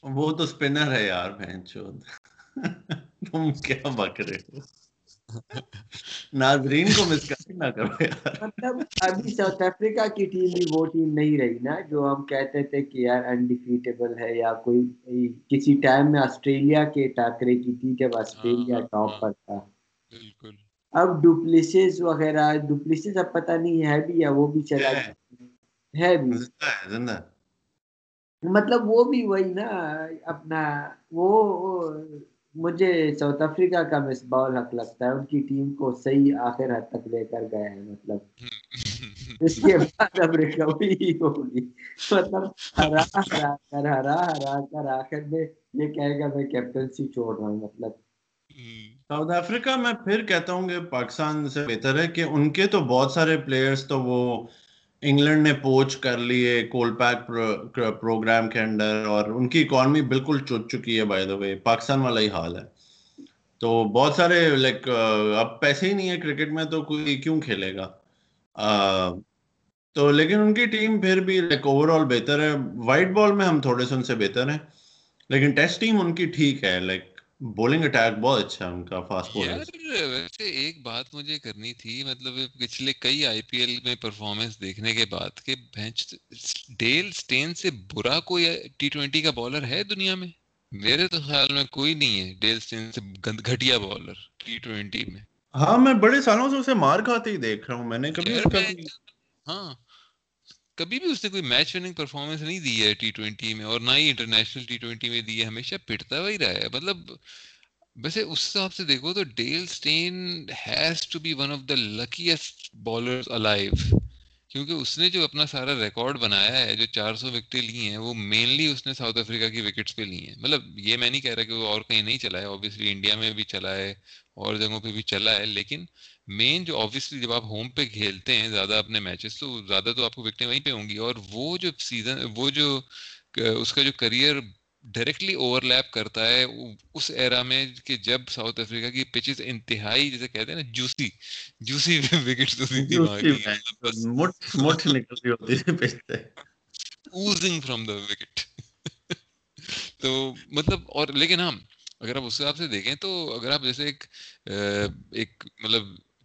وہ تو اسپنر ہے یار بہن چود۔ تم کیا بک رہے ہو؟ ناظرین کو نہ کرو یار۔ مطلب ابھی ساؤتھ افریقہ کی ٹیم بھی وہ ٹیم نہیں رہی نا جو ہم کہتے تھے کہ یار انڈیفیٹیبل ہے یا کوئی کسی ٹائم میں آسٹریلیا کے ٹاکرے کی تھی جب آسٹریلیا ٹاپ پر تھا۔ بالکل۔ اب ڈپلیسز وغیرہ ڈپلیسز اب پتہ نہیں ہے بھی یا وہ بھی چلا ہے۔ بھی۔ زندہ۔ مطلب وہ بھی وہی نا اپنا وہ مجھے ساؤتھ افریقہ کا مصباح الحق لگتا ہے۔ ان کی ٹیم کو صحیح آخر حد تک لے کر گئے ہیں مطلب۔ اس کے بعد اب ریکوری ہوگی۔ مطلب ہرا ہرا کر ہرا ہرا کر آخر میں یہ کہے گا میں کیپٹنسی چھوڑ رہا ہوں مطلب۔ ساؤتھ افریقہ میں پھر کہتا ہوں کہ پاکستان سے بہتر ہے کہ ان کے تو بہت سارے پلیئرز تو وہ انگلینڈ نے پوچ کر لیے کول پیک پروگرام کے انڈر اور ان کی اکانومی بالکل چٹ چکی ہے بائی دا وے پاکستان والا ہی حال ہے۔ تو بہت سارے لائک اب پیسے ہی نہیں ہے کرکٹ میں تو کوئی کیوں کھیلے گا؟ تو لیکن ان کی ٹیم پھر بھی لائک اوور آل بہتر ہے۔ وائٹ بال میں ہم تھوڑے سے ان سے بہتر ہیں، لیکن ٹیسٹ ٹیم ان کی ٹھیک ہے لائک بولنگ اٹیک بہت اچھا ان کا فاسٹ بولر ویسے ایک بات مجھے کرنی تھی مطلب پچھلے کئی آئی پی ایل میں پرفارمنس دیکھنے کے بعد کہ بینچ ڈیل سٹین سے برا کوئی ٹی ٹوینٹی کا بالر ہے دنیا میں؟ میرے تو خیال میں کوئی نہیں ہے ڈیل سٹین سے گھٹیا بالر ٹی ٹوینٹی میں۔ ہاں میں بڑے سالوں سے اسے مار کھاتے ہی دیکھ رہا ہوں میں نے کبھی ہاں۔ کبھی بھی اس نے کوئی میچ وننگ پرفارمنس نہیں دی ہے ٹی ٹوینٹی میں اور نہ ہی انٹرنیشنل ٹی ٹوینٹی میں دی ہے، ہمیشہ پٹتا ہوا ہی رہا ہے۔ مطلب ویسے اس حساب سے دیکھو تو Dale Steyn has to be one of the luckiest bowlers alive کیونکہ اس نے جو اپنا سارا ریکارڈ بنایا ہے، جو چار سو وکٹیں لی ہیں، وہ مینلی اس نے ساؤتھ افریقہ کی وکٹس پہ لی ہیں۔ مطلب یہ میں نہیں کہہ رہا کہ وہ اور کہیں نہیں چلا ہے اوبیسلی انڈیا میں بھی چلا ہے اور جگہوں پہ بھی چلا ہے لیکن مین جو اوبیسلی جب آپ ہوم پہ کھیلتے ہیں زیادہ اپنے میچز تو زیادہ تو آپ کو وکٹیں وہیں پہ ہوں گی اور وہ جو سیزن وہ جو اس کا جو کریئر ڈائریکٹلی اوور لیپ کرتا ہے اس ایرا میں کہ جب ساؤتھ افریقہ کی پچز انتہائی جیسے کہتے ہیں نا جوسی جوسی وکٹس ہوتی تھی وہاں کی۔ بس مٹھ مٹھ نکل رہی ہوتی تھی پچ سے۔ اوزنگ فرام دا وکٹ تو مطلب اور لیکن ہاں اگر آپ اس حساب سے دیکھیں تو اگر آپ جیسے ایک ایک مطلب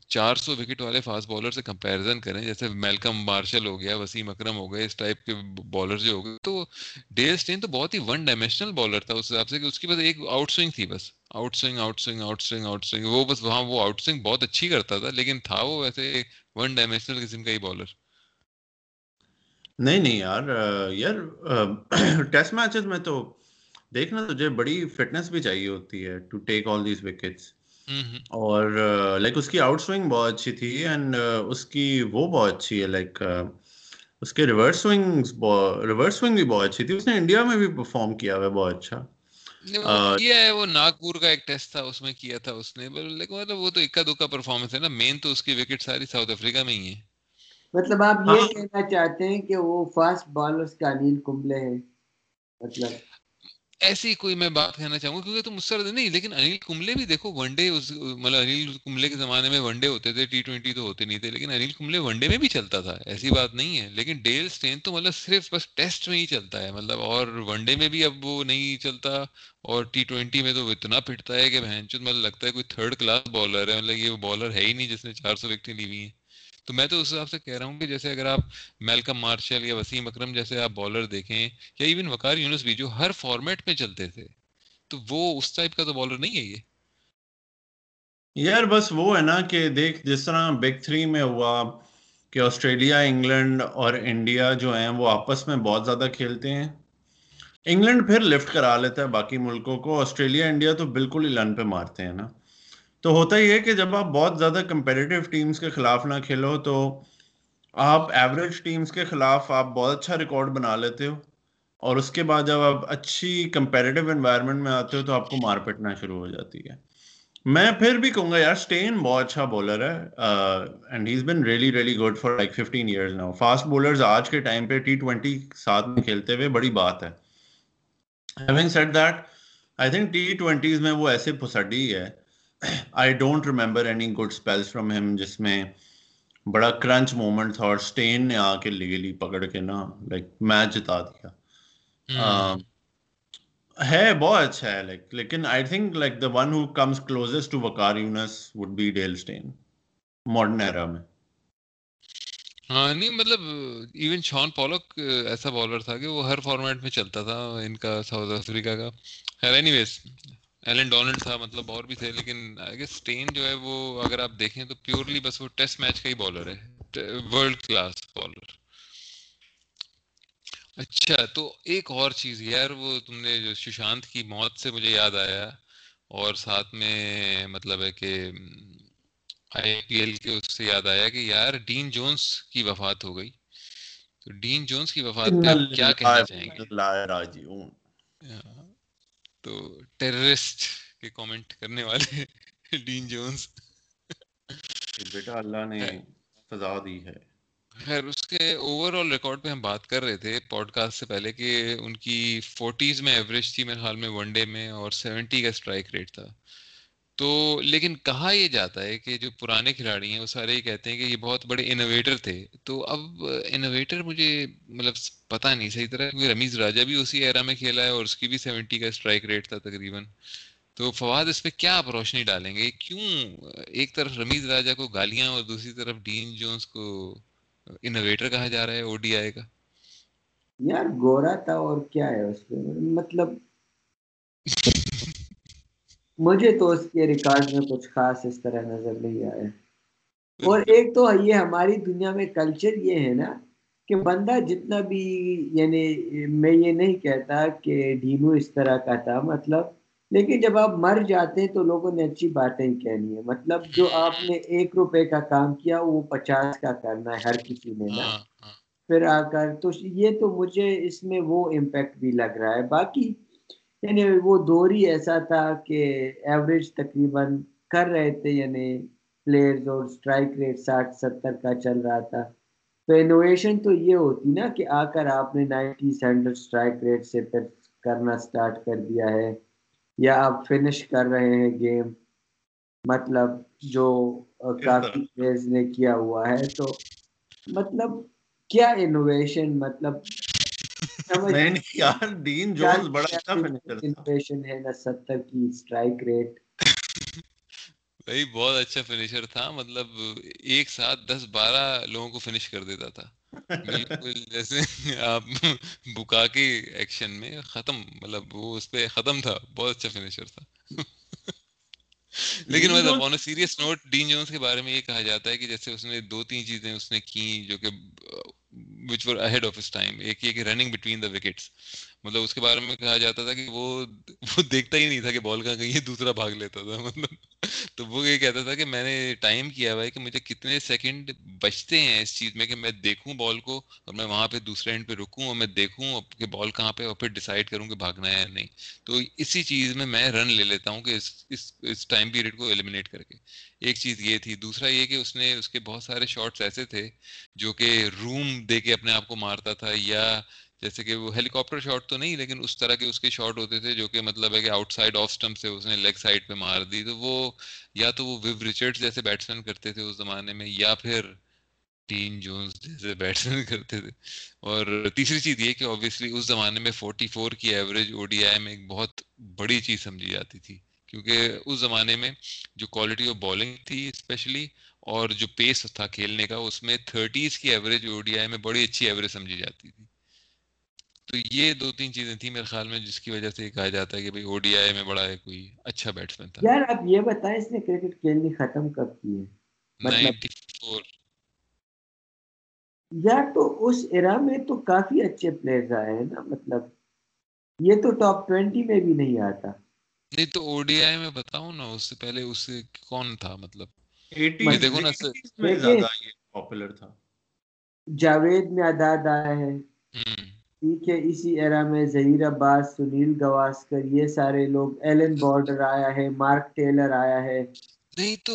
چار سو وکٹ والے فاسٹ بالر سے کمپیریزن کریں، جیسے میلکم مارشل ہو گیا، وسیم اکرم ہو گئے، اس ٹائپ کے بالر جو ہو گئے، تو ڈیل اسٹین تو بہت ہی ون ڈائمینشنل بالر تھا، اس حساب سے کہ اس کی بس ایک آؤٹ سوئنگ تھی بس۔ Out swing out swing out swing out swing, وہ بس وہاں وہ آؤٹ سوئنگ بہت اچھی کرتا تھا، لیکن تھا وہ ویسے ون ڈائمینشنل قسم کا ہی بالر نہیں نہیں یار یار ٹیسٹ میچز میں تو دیکھنا، تجھے بڑی فٹنس بھی چاہیے ہوتی ہے to take all these wickets. اور لائک اس کی آؤٹ سوئنگ بہت اچھی تھی اینڈ اس کی وہ بہت اچھی ہے لائک اس کے ریورس سوئنگ ریورس سوئنگ بھی بہت اچھی تھی. اس نے انڈیا میں بھی پرفارم کیا ہوا ہے بہت اچھا. کیا ہے وہ ناگپور کا ایک ٹیسٹ تھا اس میں کیا تھا اس نے مطلب وہ تو اکا دکا پرفارمنس ہے نا. مین تو اس کی وکٹ ساری ساؤتھ افریقہ میں ہی ہے. مطلب آپ یہ کہنا چاہتے ہیں کہ وہ فاسٹ بالرز کا انیل کمبلے ہے مطلب ایسی کوئی میں بات کہنا چاہوں گا، کیونکہ تم اس سے نہیں، لیکن انیل کملے بھی دیکھو ون ڈے مطلب انیل کملے کے زمانے میں ون ڈے ہوتے تھے ٹی ٹوینٹی تو ہوتے نہیں تھے، لیکن انیل کملے ون ڈے میں بھی چلتا تھا، ایسی بات نہیں ہے۔ لیکن ڈیل اسٹین تو مطلب صرف بس ٹیسٹ میں ہی چلتا ہے مطلب اور ون ڈے میں بھی اب وہ نہیں چلتا، اور ٹی ٹوینٹی میں تو اتنا پھٹتا ہے کہ بہن چود مطلب لگتا ہے کوئی تھرڈ کلاس بالر ہے مطلب یہ بالر ہے ہی نہیں جس نے چار سو وکٹیں لی ہوئی ہیں۔ تو میں تو اس حساب سے کہہ رہا ہوں کہ جیسے اگر آپ میلکم مارشل یا وسیم اکرم جیسے آپ بالر دیکھیں یا ایون وقار یونس بھی جو ہر فارمیٹ میں چلتے تھے، تو وہ اس ٹائپ کا تو بالر نہیں ہے یہ۔ یار بس وہ ہے نا کہ دیکھ جس طرح بگ تھری میں ہوا، کہ آسٹریلیا، انگلینڈ اور انڈیا جو ہیں وہ آپس میں بہت زیادہ کھیلتے ہیں۔ انگلینڈ پھر لفٹ کرا لیتا ہے باقی ملکوں کو، آسٹریلیا، انڈیا تو بالکل ہی لن پہ مارتے ہیں نا۔ تو ہوتا ہی ہے کہ جب آپ بہت زیادہ کمپیریٹیو ٹیمز کے خلاف نہ کھیلو تو آپ ایوریج ٹیمز کے خلاف آپ بہت اچھا ریکارڈ بنا لیتے ہو اور اس کے بعد جب آپ اچھی کمپیریٹیو انوائرمنٹ میں آتے ہو تو آپ کو مار پٹنا شروع ہو جاتی ہے۔ میں پھر بھی کہوں گا یار اسٹین بہت اچھا بولر ہے and has been really really good for like fifteen years now fast bowlers آج کے ٹائم پہ ٹی ٹوینٹی ساتھ میں کھیلتے ہوئے بڑی بات ہے۔ Having said that I think T twenties میں وہ ایسے پھسڈی ہے I don't remember any good spells from him جس میں بڑا کرنچ مومنٹ تھا اور اسٹین نے آ کے لے لی پکڑ کے نا لائک میچ جتا دیا ہے بہت اچھا ہے لائک لیکن I think like the one who comes closest to Waqar Younis would be Dale Steyn modern era میں ہاں نہیں مطلب ایون شان پولک ایسا بالر تھا کہ وہ ہر فارمیٹ میں چلتا تھا ان کا ساؤتھ افریقہ کا خیر اینی ویز ایلن ڈونلڈ تھا مطلب اور بھی تھے لیکن اسٹین جو ہے وہ اگر آپ دیکھیں تو پیورلی بس وہ ٹیسٹ میچ کا ہی بالر ہے۔ ورلڈ کلاس بالر اچھا تو ایک اور چیز یار وہ تم نے جو سشانت کی موت سے مجھے یاد آیا اور ساتھ میں مطلب ہے کہ آئی پی ایل کے اس سے یاد آیا کہ یار ڈین جونز کی وفات ہو گئی۔ تو ڈین جونز کی وفات پہ آپ کیا کہنا چاہیں گے؟ تو ٹیررسٹ کے کامنٹ کرنے والے ڈین جونز بیٹا اللہ نے سزا دی ہے۔ خیر اس کے اوور آل ریکارڈ پہ ہم بات کر رہے تھے پوڈ کاسٹ سے پہلے کہ ان کی فورٹیز میں ایوریج تھی میرے خیال میں ون ڈے میں اور سیونٹی کا اسٹرائک ریٹ تھا۔ تو لیکن کہا یہ جاتا ہے کہ جو پرانے کھلاڑی ہیں وہ سارے یہ کہتے ہیں کہ یہ بہت بڑے انوویٹر تھے۔ تو اب انوویٹر مجھے مطلب پتہ نہیں صحیح طرح کیونکہ رمیز راجا بھی اسی ایرا میں کھیلا ہے اور اس کی بھی سیونٹی کا اسٹرائک ریٹ تھا تقریباً۔ تو فواد اس پہ کیا آپ روشنی ڈالیں گے؟ کیوں ایک طرف رمیز راجا کو گالیاں اور دوسری طرف ڈین جونز کو انوویٹر کہا جا رہا ہے او ڈی آئی کا؟ یار گورا تھا اور کیا ہے اس میں مطلب مجھے تو اس کے ریکارڈ میں کچھ خاص اس طرح نظر نہیں آیا۔ اور ایک تو یہ ہماری دنیا میں کلچر یہ ہے نا کہ بندہ جتنا بھی یعنی میں یہ نہیں کہتا کہ ڈینو اس طرح کا تھا مطلب لیکن جب آپ مر جاتے ہیں تو لوگوں نے اچھی باتیں ہی کہنی ہے مطلب جو آپ نے ایک روپے کا کام کیا وہ پچاس کا کرنا ہے ہر کسی نے نا۔ ہاں، ہاں۔ پھر آ کر تو یہ تو مجھے اس میں وہ امپیکٹ بھی لگ رہا ہے۔ باقی یعنی وہ دور ہی ایسا تھا کہ ایوریج تقریباً کر رہے تھے یعنی پلیئرز اور اسٹرائک ریٹ ساٹھ، ستر کا چل رہا تھا۔ تو انوویشن تو یہ ہوتی نا کہ آ کر آپ نے نائنٹی ہنڈریڈ اسٹرائک ریٹ سے پھر کرنا اسٹارٹ کر دیا ہے، یا آپ فنش کر رہے ہیں گیم مطلب جو کافی پلیئرز نے کیا ہوا ہے۔ تو مطلب کیا انوویشن مطلب ہے کی ریٹ بھائی بہت اچھا فنیشر تھا۔ مطلب ایک ساتھ دس بارہ لوگوں کو فنش کر دیتا تھا۔ بالکل جیسے آپ بکا کے ایکشن میں ختم مطلب وہ اس پہ ختم تھا۔ بہت اچھا فنیشر تھا۔ لیکن مطلب on serious note Dean Jones کے بارے میں یہ کہا جاتا ہے کہ جیسے اس نے دو تین چیزیں اس نے کی جو کہ وچ ور اہیڈ آف اس ٹائم ایک یہ کہ رننگ بٹوین دا وکٹس مطلب اس کے بارے میں کہا جاتا تھا کہ وہ وہ دیکھتا ہی نہیں تھا کہ بال کہاں گئی ہے، دوسرا بھاگ لیتا تھا مطلب۔ تو وہ یہ کہتا تھا کہ میں نے ٹائم کیا ہوا ہے کہ مجھے کتنے سیکنڈ بچتے ہیں اس چیز میں کہ میں دیکھوں بال کو اور میں وہاں پہ دوسرے اینڈ پہ رکوں اور میں دیکھوں کہ بال کہاں پہ اور پھر ڈیسائڈ کروں کہ بھاگنا ہے یا نہیں۔ تو اسی چیز میں میں رن لے لیتا ہوں کہ اس اس اس ٹائم پیریڈ کو ایلیمنیٹ کر کے۔ ایک چیز یہ تھی۔ دوسرا یہ کہ اس نے، اس کے بہت سارے شاٹس ایسے تھے جو کہ روم دے کے اپنے آپ کو مارتا تھا یا جیسے کہ وہ ہیلی کاپٹر شاٹ تو نہیں، لیکن اس طرح کے اس کے شاٹ ہوتے تھے جو کہ مطلب ہے کہ آؤٹ سائڈ آف اسٹمپ سے اس نے لیگ سائڈ پہ مار دی۔ تو وہ یا تو وہ ویو ریچرڈ جیسے بیٹسمین کرتے تھے اس زمانے میں، یا پھر ٹین جونز جیسے بیٹسمین کرتے تھے۔ اور تیسری چیز یہ کہ آبویسلی اس زمانے میں فورٹی فور کی ایوریج او ڈی آئی میں ایک بہت بڑی چیز سمجھی جاتی تھی۔ کیونکہ اس زمانے میں جو کوالٹی آف بالنگ تھی اسپیشلی اور جو پیس تھا کھیلنے کا، اس میں تھرٹیز کی ایوریج او ڈی آئی میں بڑی اچھی ایوریج سمجھی جاتی تھی۔ تو یہ دو تین چیزیں تھیں میرے خیال میں جس کی وجہ سے کہا جاتا ہے کہ بھائی او ڈی آئی میں بڑا ہے کوئی اچھا بیٹسمین تھا۔ یار اب یہ بتائیں اس نے کرکٹ کھیلنی ختم کب کی ہے؟ مطلب یار تو اس ایرا میں تو کافی اچھے پلیئرز آئے ہیں نا مطلب یہ تو ٹاپ ٹوینٹی میں بھی نہیں آتا۔ نہیں تو او ڈی آئی میں بتاؤں نا اس سے پہلے اس سے کون تھا مطلب؟ دیکھو نا جاوید میں آداد آیا ہے ٹھیک ہے اسی ایرا میں ظہیر عباس سنیل گواسکر یہ سارے لوگ ایلن بارڈر آیا ہے مارک ٹیلر آیا ہے۔ نہیں تو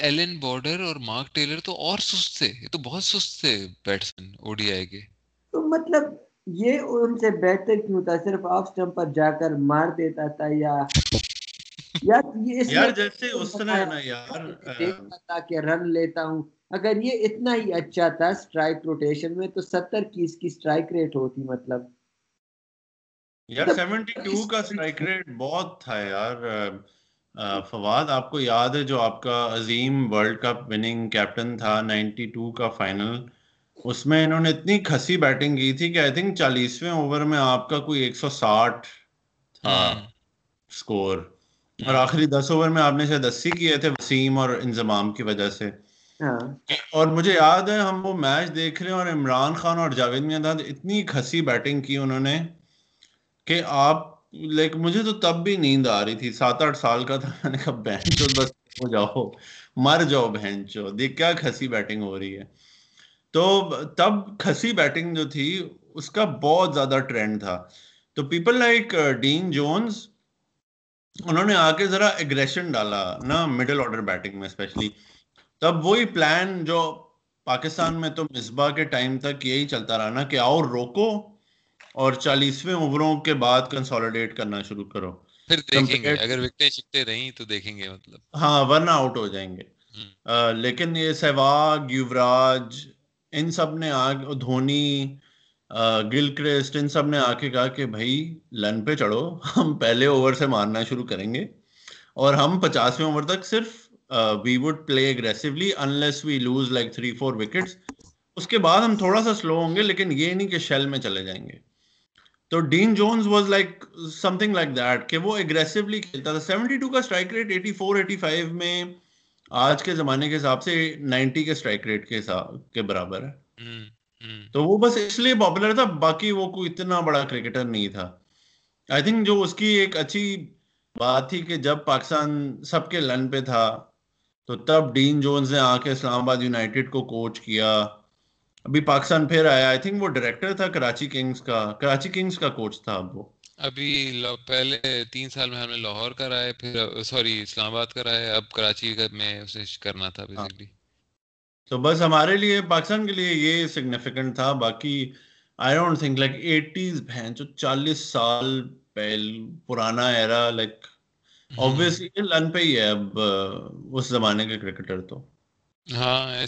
ایلن بارڈر اور مارک ٹیلر تو اور سست تھے یہ تو بہت سست تھے بیٹسمین او ڈی آئی کے۔ تو مطلب یہ ان سے بہتر کیوں تھا؟ صرف آف سٹمپ پر جا کر مار دیتا تھا یا یار جیسے اس طرح نا یار کہ رن لیتا ہوں۔ اگر یہ اتنا ہی اچھا تھا اسٹرائک روٹیشن میں تو ستر کی اس کی اسٹرائک ریٹ ہوتی مطلب۔ یار سیونٹی ٹو کا اسٹرائک ریٹ بہت تھا یار۔ فواد آپ کو یاد ہے جو آپ کا عظیم ورلڈ کپ وننگ کیپٹن تھا نائنٹی ٹو کا فائنل اس میں انہوں نے اتنی کھسی بیٹنگ کی تھی کہ آئی تھنک چالیسویں اوور میں آپ کا کوئی ایک سو ساٹھ تھا اسکور اور آخری دس اوور میں آپ نے شاید اسی کیے تھے وسیم اور انضمام کی وجہ سے۔ ہاں۔ اور مجھے یاد ہے ہم وہ میچ دیکھ رہے ہیں اور عمران خان اور جاوید میاں اتنی کھسی بیٹنگ کی انہوں نے کہ آپ لائک مجھے تو تب بھی نیند آ رہی تھی، سات آٹھ سال کا تھا، میں نے کہا بہن چو بس ہو جاؤ، مر جاؤ بہن چو دیکھ کیا کھسی بیٹنگ ہو رہی ہے۔ تو تب کھسی بیٹنگ جو تھی، اس کا بہت زیادہ ٹرینڈ تھا۔ تو پیپل لائک ڈین جونز انہوں نے آ کے ذرا اگریشن ڈالا نا مڈل آرڈر بیٹنگ میں اسپیشلی تب وہی پلان جو پاکستان میں تو مصباح کے ٹائم تک یہی چلتا رہا نا کہ آؤ روکو اور چالیسویں اووروں کے بعد کنسولیڈیٹ کرنا شروع کرو۔ پھر دیکھیں گے۔ اگر وکٹیں چھکتے رہیں تو دیکھیں گے مطلب۔ ہاں ورنہ آؤٹ ہو جائیں گے۔ لیکن یہ سہواگ یوراج ان سب نے دھونی گل کرسٹ ان سب نے آ کے کہا کہ بھائی لن پہ چڑھو۔ ہم پہلے اوور سے مارنا شروع کریں گے۔ اور ہم پچاسویں اوور تک صرف we would play aggressively unless we lose like three four wickets اس کے بعد ہم تھوڑا سا سلو ہوں گے لیکن یہ نہیں کہ شیل میں چلے جائیں گے تو Dean Jones was like something like that کہ وہ اگریسولی کھیلتا تھا سیونٹی ٹو کا strike rate eighty four eighty five میں آج کے زمانے کے حساب سے نائنٹی کے اسٹرائک ریٹ کے حساب کے برابر ہے تو وہ بس اس لیے پاپولر تھا باقی وہ کوئی اتنا بڑا کرکٹر نہیں تھا آئی تھنک جو اس کی ایک اچھی بات تھی کہ جب پاکستان سب کے لن پہ تھا تو تب ڈین جونز نے آ کے اسلام آباد یونائٹیڈ کو کوچ کیا۔ ابھی پاکستان پھر آیا۔ آئی تھنک وہ ڈائریکٹر تھا کراچی کنگز کا۔ کراچی کنگز کا کوچ تھا اب وہ۔ ابھی پہلے تین سال میں ہم نے لاہور کرا ہے پھر سوری اسلام آباد کرا ہے اب کراچی میں اسے کرنا تھا بیسکلی ہاں۔ تو بس ہمارے لیے پاکستان کے لیے یہ سگنیفیکنٹ تھا۔ باقی I don't think like eighties بہن جو چالیس سال پہل پرانا ایرا لائک آبویسلی لن پہ ہی ہے اب اس زمانے کے کرکٹر تو۔ ہاں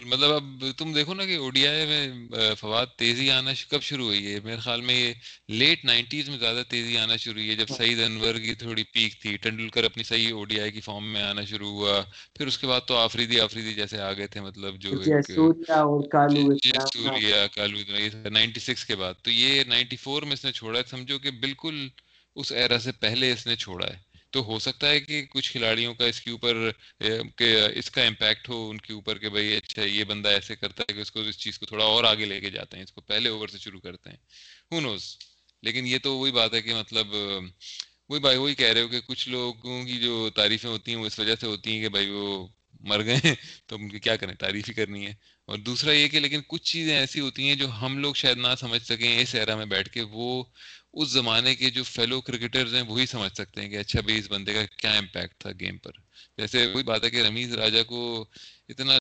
مطلب اب تم دیکھو نا کہ اوڈی آئی میں فواد تیزی آنا کب شروع ہوئی ہے؟ میرے خیال میں یہ لیٹ نائنٹیز میں زیادہ تیزی آنا شروع ہوئی ہے جب سعید انور کی تھوڑی پیک تھی ٹنڈولکر اپنی صحیح اوڈی آئی کی فارم میں آنا شروع ہوا۔ پھر اس کے بعد تو آفریدی آفریدی جیسے آ گئے تھے مطلب جو سوریا کالو نائنٹی سکس کے بعد۔ تو یہ نائنٹی فور میں اس نے چھوڑا ہے سمجھو کہ بالکل اس ایرا سے پہلے اس نے چھوڑا ہے۔ تو ہو سکتا ہے کہ کچھ کھلاڑیوں کا اس کے اوپر کہ اس کا امپیکٹ ہو ان کے اوپر کہ بھائی اچھا یہ بندہ ایسے کرتا ہے کہ اس کو اس چیز کو تھوڑا اور آگے لے کے جاتے ہیں، اس کو پہلے اوور سے شروع کرتے ہیں۔ ہو نوز لیکن یہ تو وہی بات ہے کہ مطلب وہی بھائی، وہی کہہ رہے ہو کہ کچھ لوگوں کی جو تعریفیں ہوتی ہیں وہ اس وجہ سے ہوتی ہیں کہ بھائی وہ مر گئے ہیں، تو ان کی کیا کریں؟ تعریف ہی کرنی ہے۔ اور دوسرا یہ کہ لیکن کچھ چیزیں ایسی ہوتی ہیں جو ہم لوگ شاید نہ سمجھ سکیں اس ایرا میں بیٹھ کے، وہ اس زمانے کے جو فیلو کرکٹرز ہیں وہی سمجھ سکتے ہیں کہ اچھا بھائی اس بندے کا کیا امپیکٹ تھا گیم پر۔ جیسے وہی بات ہے کہ رمیز راجا کو اتنا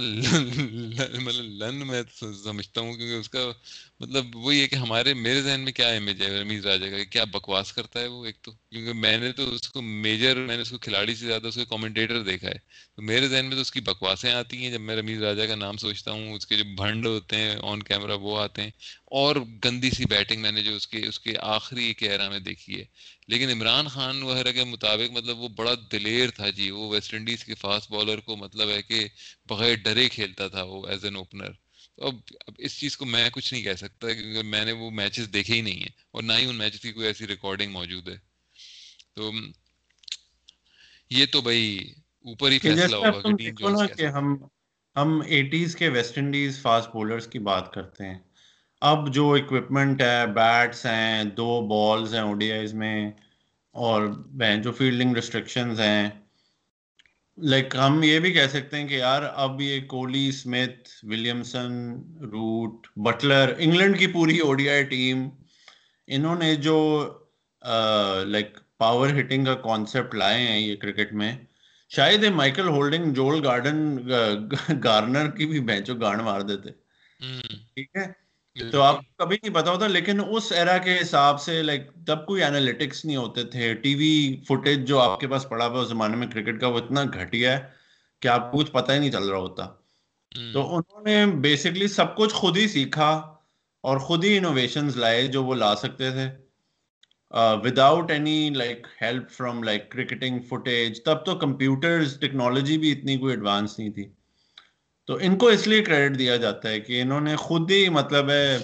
مطلب لن میں سمجھتا ہوں کیونکہ اس کا مطلب وہی ہے کہ ہمارے میرے ذہن میں کیا امیج ہے؟ رمیز راجا کا کیا بکواس کرتا ہے وہ ایک تو؟ کیونکہ میں نے تو اس کو میجر میں نے اس کو کھلاڑی سے زیادہ اس کو کامنٹیٹر دیکھا ہے۔ تو میرے ذہن میں تو اس کی بکواسیں آتی ہیں۔ جب میں رمیز راجا کا نام سوچتا ہوں، اس کے جو بھنڈ ہوتے ہیں آن کیمرہ وہ آتے ہیں۔ اور گندی سی بیٹنگ میں نے جو اس کے اس کے آخری ایک ایرا میں دیکھی ہے۔ لیکن عمران خان وغیرہ کے مطابق مطلب وہ بڑا دلیر تھا جی۔ وہ ویسٹ انڈیز کے فاسٹ بالر کو مطلب ہے کہ بغیر ڈرے کھیلتا تھا وہ ایز این اوپنر اب اب اس چیز کو میں کچھ نہیں کہہ سکتا کیونکہ میں نے وہ میچز دیکھے ہی نہیں ہیں اور نہ ہی ان میچز کی کوئی ایسی ریکارڈنگ موجود ہے۔ تو یہ تو بھائی اوپر ہی فیصلہ ہوگا کہ ہم ہم ایٹیز کے ویسٹ انڈیز فاسٹ بولرز کی بات کرتے ہیں۔ اب جو اکوپمنٹ ہے بیٹس ہیں دو بالز ہیں اوڈی آئیز میں اور جو فیلڈنگ ریسٹرکشنز ہیں۔ لائک ہم یہ بھی کہہ سکتے ہیں کہ یار اب یہ Kohli Smith Williamson Root Buttler England کی پوری اوڈی آئی ٹیم انہوں نے جو لائک پاور ہٹنگ کا کانسیپٹ لائے ہیں یہ کرکٹ میں شاید Michael Holding Joel Gordon Garner کی بھی بینچوں گارڈ مار دیتے۔ ٹھیک ہے؟ تو آپ کبھی نہیں پتا ہوتا لیکن اس ایرا کے حساب سے لائک تب کوئی اینالیٹکس نہیں ہوتے تھے ٹی وی فوٹیج جو آپ کے پاس پڑا ہوا اس زمانے میں کرکٹ کا وہ اتنا گھٹیا ہے کہ آپ کو کچھ پتہ ہی نہیں چل رہا ہوتا۔ تو انہوں نے بیسکلی سب کچھ خود ہی سیکھا اور خود ہی انوویشنز لائے جو وہ لا سکتے تھے۔ Without any like help from like cricketing footage تب تو کمپیوٹرز ٹیکنالوجی بھی اتنی کوئی ایڈوانس نہیں تھی۔ تو ان کو اس لیے کریڈٹ دیا جاتا ہے کہ انہوں نے خود ہی مطلب ہے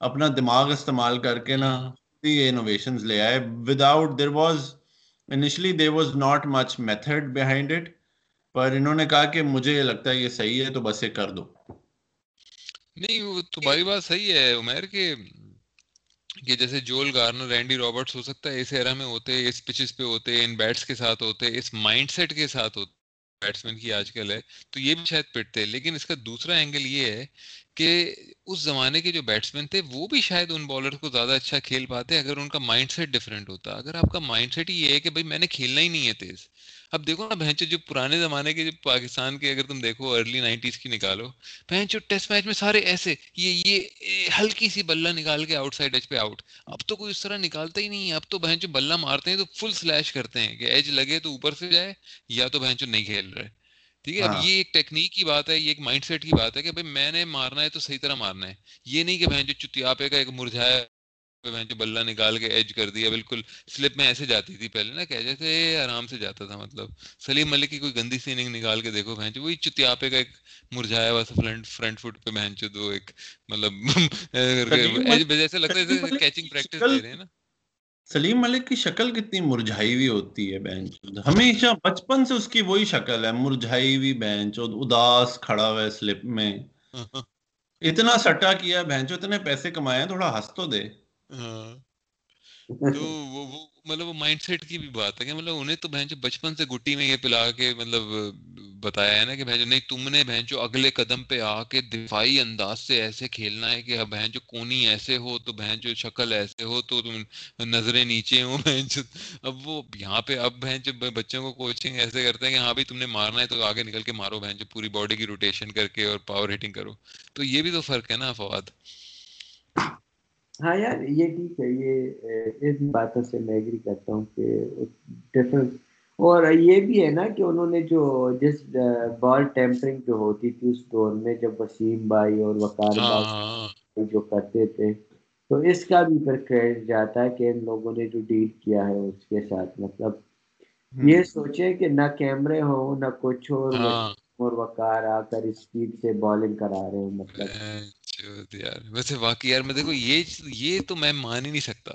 اپنا دماغ استعمال کر کے نا یہ انوویشنز لے آئے. Without there was initially there was not much method behind it پر انہوں نے کہا کہ مجھے یہ لگتا ہے یہ صحیح ہے تو بس یہ کر دو. نہیں، وہ تمہاری بات صحیح ہے عمیر، کہ کہ جیسے جول گارنر، رینڈی رابرٹس ہو سکتا ہے اس ایرا میں ہوتے، اس پچز پہ ہوتے، ان بیٹس کے ساتھ ہوتے، اس مائنڈ سیٹ کے ساتھ ہوتے بیٹسمین کی آج کل ہے، تو یہ بھی شاید پٹتے لیکن اس کا دوسرا اینگل یہ ہے کہ اس زمانے کے جو بیٹسمین تھے، وہ بھی شاید ان بالر کو زیادہ اچھا کھیل پاتے، اگر ان کا مائنڈ سیٹ ڈفرینٹ ہوتا۔ اگر آپ کا مائنڈ سیٹ ہی یہ ہے کہ بھائی میں نے کھیلنا ہی نہیں ہے تیز اب دیکھو نا بہنچو جو پرانے زمانے کے جو پاکستان کے اگر تم دیکھو ارلی نائنٹیز کی نکالو بہنچو ٹیسٹ میچ میں سارے ایسے یہ یہ ہلکی سی بلہ نکال کے آؤٹ سائڈ ایج پہ آؤٹ اب تو کوئی اس طرح نکالتا ہی نہیں ہے۔ اب تو بہنچو بلہ مارتے ہیں تو فل سلیش کرتے ہیں کہ ایج لگے تو اوپر سے جائے یا تو بہنچو نہیں کھیل رہے۔ ٹھیک ہے اب ہاں۔ یہ ایک ٹیکنیک کی بات ہے یہ ایک مائنڈ سیٹ کی بات ہے کہ بھائی میں نے مارنا ہے تو صحیح طرح مارنا ہے۔ یہ نہیں کہ بہن جو چتیاپے کا ایک مرجھایا بلہ نکال کے ایج کر دیا بالکل سلپ میں ایسے جاتی تھی پہلے نا کہ جیسے آرام سے جاتا تھا مطلب سلیم ملک کی کوئی گندی سی اننگ نکال کے دیکھو بہن وہی چتیاپے کا ایک مرجھایا ہوا فرنٹ فرنٹ فٹ پہ بہن دو ایک مطلب جیسے لگتا ہے کیچنگ پریکٹس دے رہے ہیں نا۔ سلیم ملک کی شکل کتنی مرجھائی ہوئی ہوتی ہے بینچ ہمیشہ بچپن سے اس کی وہی شکل ہے مرجھائی ہوئی بینچ اداس کھڑا ہوا ہے سلپ میں۔ اتنا سٹا کیا بینچ اتنے پیسے کمائے تھوڑا ہنس تو دے۔ ہاں۔ تو وہ مطلب وہ مائنڈ سیٹ کی بھی بات ہے کہ مطلب انہیں تو بچپن سے گٹی میں یہ پلا کے مطلب بتایا ہے نا کہ نہیں تم نے اگلے قدم پہ آ کے دفاعی انداز سے ایسے کھیلنا ہے کہ بہن کونی ایسے ہو تو بہن شکل ایسے ہو تو تم نظریں نیچے ہو بہن اب وہ یہاں پہ اب بہن بچوں کو کوچنگ ایسے کرتے ہیں کہ ہاں بھائی تم نے مارنا ہے تو آگے نکل کے مارو بہن پوری باڈی کی روٹیشن کر کے اور پاور ہیٹنگ کرو۔ تو یہ بھی تو فرق ہے نا فواد۔ ہاں یار یہ ٹھیک ہے یہ اس باتوں سے میں ایگری کرتا ہوں کہ ڈفرنس اور یہ بھی ہے نا کہ انہوں نے جو جس بال ٹیمپرنگ جو ہوتی تھی اس دور میں جب وسیم بھائی اور وقار ہاں، ہاں، بھائی جو کرتے تھے تو اس کا بھی پھر کریڈٹ جاتا ہے کہ ان لوگوں نے جو ڈیل کیا ہے اس کے ساتھ۔ مطلب یہ سوچے کہ نہ کیمرے ہو نہ کچھ ہاں۔ اور وقار آ کر اسپیڈ سے بالنگ کرا رہے ہیں مطلب۔ یار۔ ویسے واقعی یار، میں دیکھو، یہ یہ تو میں مان ہی نہیں سکتا۔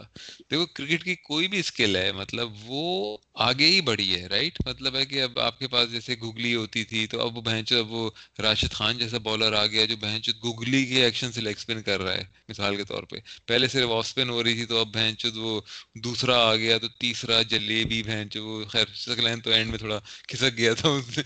دیکھو، کرکٹ کی کوئی بھی اسکل ہے مطلب وہ آگے ہی بڑھی ہے رائٹ مطلب ہے کہ اب آپ کے پاس جیسے گگلی ہوتی تھی، تو اب بہنچ اب وہ راشد خان جیسا بالر آ گیا جو بہنچ گگلی کے ایکشن سے لیگ اسپن کر رہا ہے، مثال کے طور پہ۔ پہلے صرف آف اسپن ہو رہی تھی، تو اب بہنچ وہ دوسرا آ گیا، تو تیسرا جلیبی بہنچ وہ۔ خیر سکلین تو اینڈ میں تھوڑا کھسک گیا تھا، اس نے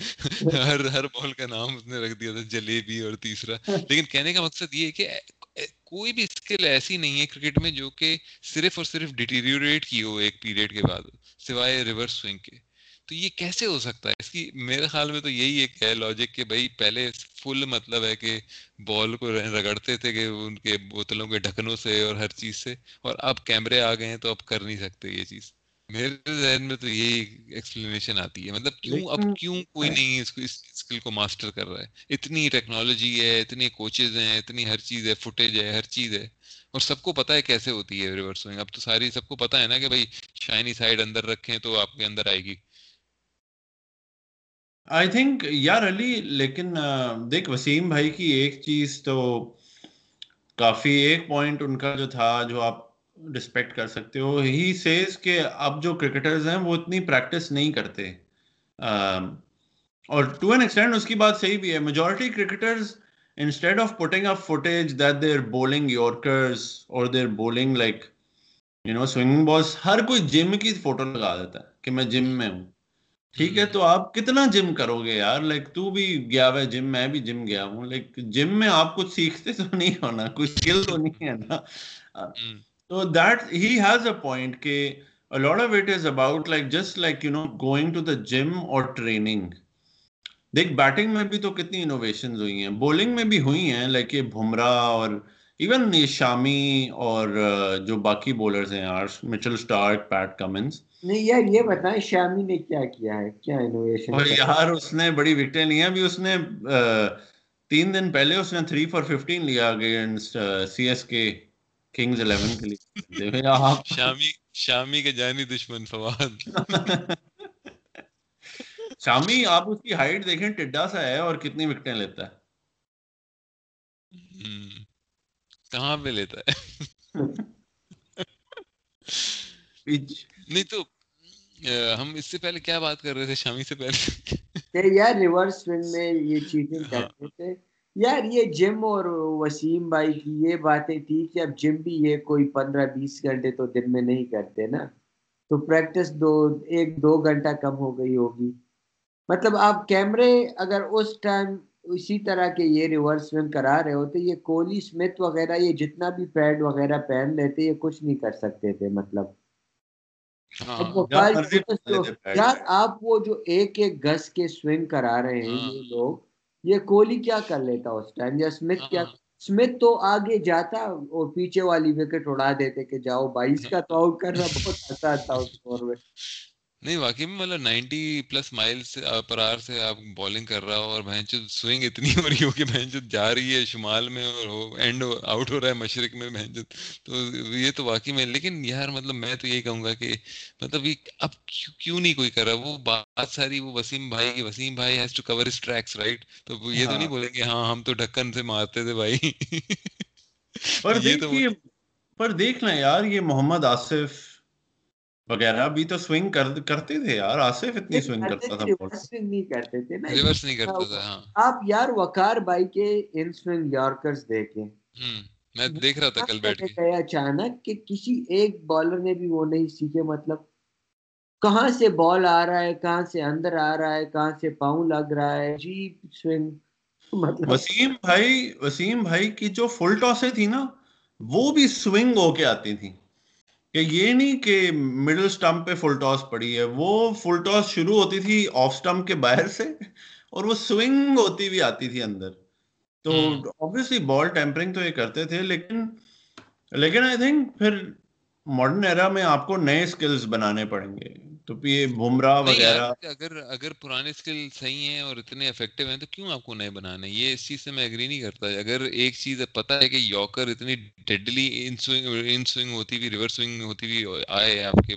ہر ہر بال کا نام اس نے رکھ دیا تھا، جلیبی اور تیسرا۔ لیکن کہنے کا مقصد یہ یہ کہ کوئی بھی اسکل ایسی نہیں ہے کرکٹ میں جو کہ صرف اور صرف ڈیٹیریوریٹ کی ہو ایک پیریڈ کے بعد، سوائے ریورس سوئنگ کے۔ تو یہ کیسے ہو سکتا ہے؟ اس کی میرے خیال میں تو یہی ایک ہے لاجک کہ بھائی پہلے فل مطلب ہے کہ بال کو رگڑتے تھے کہ ان کے بوتلوں کے ڈھکنوں سے اور ہر چیز سے، اور اب کیمرے آ گئے ہیں تو اب کر نہیں سکتے یہ چیز۔ میرے ذہن میں تو یہی ایکسپلینیشن آتی ہے۔ مطلب کیوں اب کیوں کوئی نہیں اس کو اس اسکل کو ماسٹر کر رہا ہے؟ اتنی ٹیکنالوجی ہے اتنے کوچز ہیں اتنی ہر چیز ہے فوٹیج ہے ہر چیز ہے۔ اور سب کو ہے کیسے ہوتی ہے ریورس سوئنگ اب تو ساری سب کو ہے نا کہ بھائی شائنی اندر رکھیں تو آپ کے اندر آئے گی۔ آئی تھنک یار علی لیکن دیکھ وسیم بھائی کی ایک چیز تو کافی ایک پوائنٹ ان کا جو تھا جو آپ رسپیکٹ کر سکتے ہو۔ ہی سیز کہ اب جو کرکٹرز ہیں وہ اتنی پریکٹس نہیں کرتے۔ اور ٹو این ایکسٹینڈ اس کی بات صحیح بھی ہے۔ Majority cricketers instead of putting up footage that they're bowling yorkers اور they're bowling like you know swing balls ہر کوئی جم کی فوٹو لگا دیتا ہے کہ میں جم میں ہوں۔ ٹھیک ہے، تو آپ کتنا جم کرو گے یار؟ لائک تو بھی گیا ہوا ہے جم میں بھی جم گیا ہوں۔ لائک جم میں آپ کچھ سیکھتے تو نہیں ہونا کچھ اسکل تو نہیں ہے نا۔ So that he has a point کہ a lot of it is about like just like you know going to the gym or training. دیکھ بیٹنگ میں بھی تو کتنی انوویشن ہوئی ہیں بولنگ میں بھی ہوئی ہیں لائک یہ بھمرا اور ایون یہ شامی اور جو باقی بولرز ہیں آرش مچل سٹارک پیٹ کمنز نہیں یار یہ بتائیں شامی نے کیا کیا ہے کیا انوویشن اور یار اس نے بڑی وکٹیں لی ہیں ابھی اس نے تین دن پہلے اس نے تھری فور ففٹین لیا against C S K Kings Eleven کے لیے۔ شامی شامی کے جانی دشمن فواد۔ شامی آپ اس کی ہائٹ دیکھیں ٹڈا سا ہے اور کتنی وکٹیں لیتا ہے۔ کہاں پہ لیتا ہے؟ نہیں تو ہم اس سے پہلے کیا بات کر رہے تھے؟ شامی سے پہلے۔ یار ریورس سوئنگ میں یہ چیزیں کرتے تھے۔ یار یہ جم اور وسیم بھائی کی یہ باتیں تھی کہ اب جم بھی یہ کوئی پندرہ بیس گھنٹے تو دن میں نہیں کرتے نا۔ تو پریکٹس دو ایک دو گھنٹہ کم ہو گئی ہوگی۔ مطلب آپ کیمرے اگر اس ٹائم اسی طرح کے یہ ریورس سوئنگ کرا رہے ہوتے یہ کوہلی اسمتھ وغیرہ یہ جتنا بھی پیڈ وغیرہ پہن لیتے یہ کچھ نہیں کر سکتے تھے مطلب۔ ہاں، یار آپ وہ جو ایک ایک گز کے سوئنگ کرا رہے ہیں ہاں۔ یہ لوگ۔ یہ کوہلی کیا کر لیتا اس ٹائم یا اسمتھ کیا اسمتھ ہاں۔ تو آگے جاتا اور پیچھے والی وکٹ اڑا دیتے کہ جاؤ بائیس کا تو آؤٹ کرنا بہت آسان تھا اس میں نہیں واقعی میں مطلب نائنٹی پلس مائل سے پر آر سے آپ بالنگ کر رہا ہو اور بہنچ سوئنگ اتنی ہو رہی ہو کہ بہنچ جا رہی ہے شمال میں اور اینڈ آؤٹ ہو رہا ہے مشرق میں بہنچ تو یہ تو واقعی میں لیکن یار مطلب میں تو یہی کہوں گا کہ مطلب یہ اب کیوں نہیں کوئی کر رہا؟ وہ بات ساری وہ وسیم بھائی کی وسیم بھائی has to cover his tracks right تو یہ تو نہیں ہاں۔ بولیں گے ہاں ہم تو ڈھکن سے مارتے تھے بھائی۔ پر دیکھ لیں یار یہ محمد آصف وغیرہ بھی تو سوئنگ کرتے تھے یار آصف اتنی سوئنگ کرتا تھا نہیں کرتے تھے نا ریورس نہیں کرتا تھا ہاں۔ آپ یار وقار بھائی کے ان سوئنگ یارکرز دیکھیں۔ میں دیکھ رہا تھا کل بیٹھ کے۔ اچانک کہ کسی ایک بالر نے بھی وہ نہیں سیکھے مطلب کہاں سے بال آ رہا ہے کہاں سے اندر آ رہا ہے کہاں سے پاؤں لگ رہا ہے جی سوئنگ۔ مطلب وسیم بھائی وسیم بھائی کی جو فل ٹاسیں تھی نا وہ بھی سوئنگ ہو کے آتی تھی کہ یہ نہیں کہ مڈل سٹمپ پہ فل ٹاس پڑی ہے وہ فل ٹاس شروع ہوتی تھی آف سٹمپ کے باہر سے اور وہ سوئنگ ہوتی ہوئی آتی تھی اندر۔ تو آبویسلی بال ٹیمپرنگ تو یہ کرتے تھے لیکن لیکن آئی تھنک پھر ماڈرن ایرا میں آپ کو نئے اسکلز بنانے پڑیں گے۔ تو یہ بمراہ وغیرہ۔ اگر اگر پرانے اسکل صحیح ہیں اور اتنے افیکٹو ہیں تو کیوں آپ کو نئے بنانے یہ اس چیز سے میں اگری نہیں کرتا۔ اگر ایک چیز پتا ہے کہ یوکر اتنی ڈیڈلی ان سوئنگ ہوتی ہوئی ریورس سوئنگ ہوتی ہوئی آئے آپ کے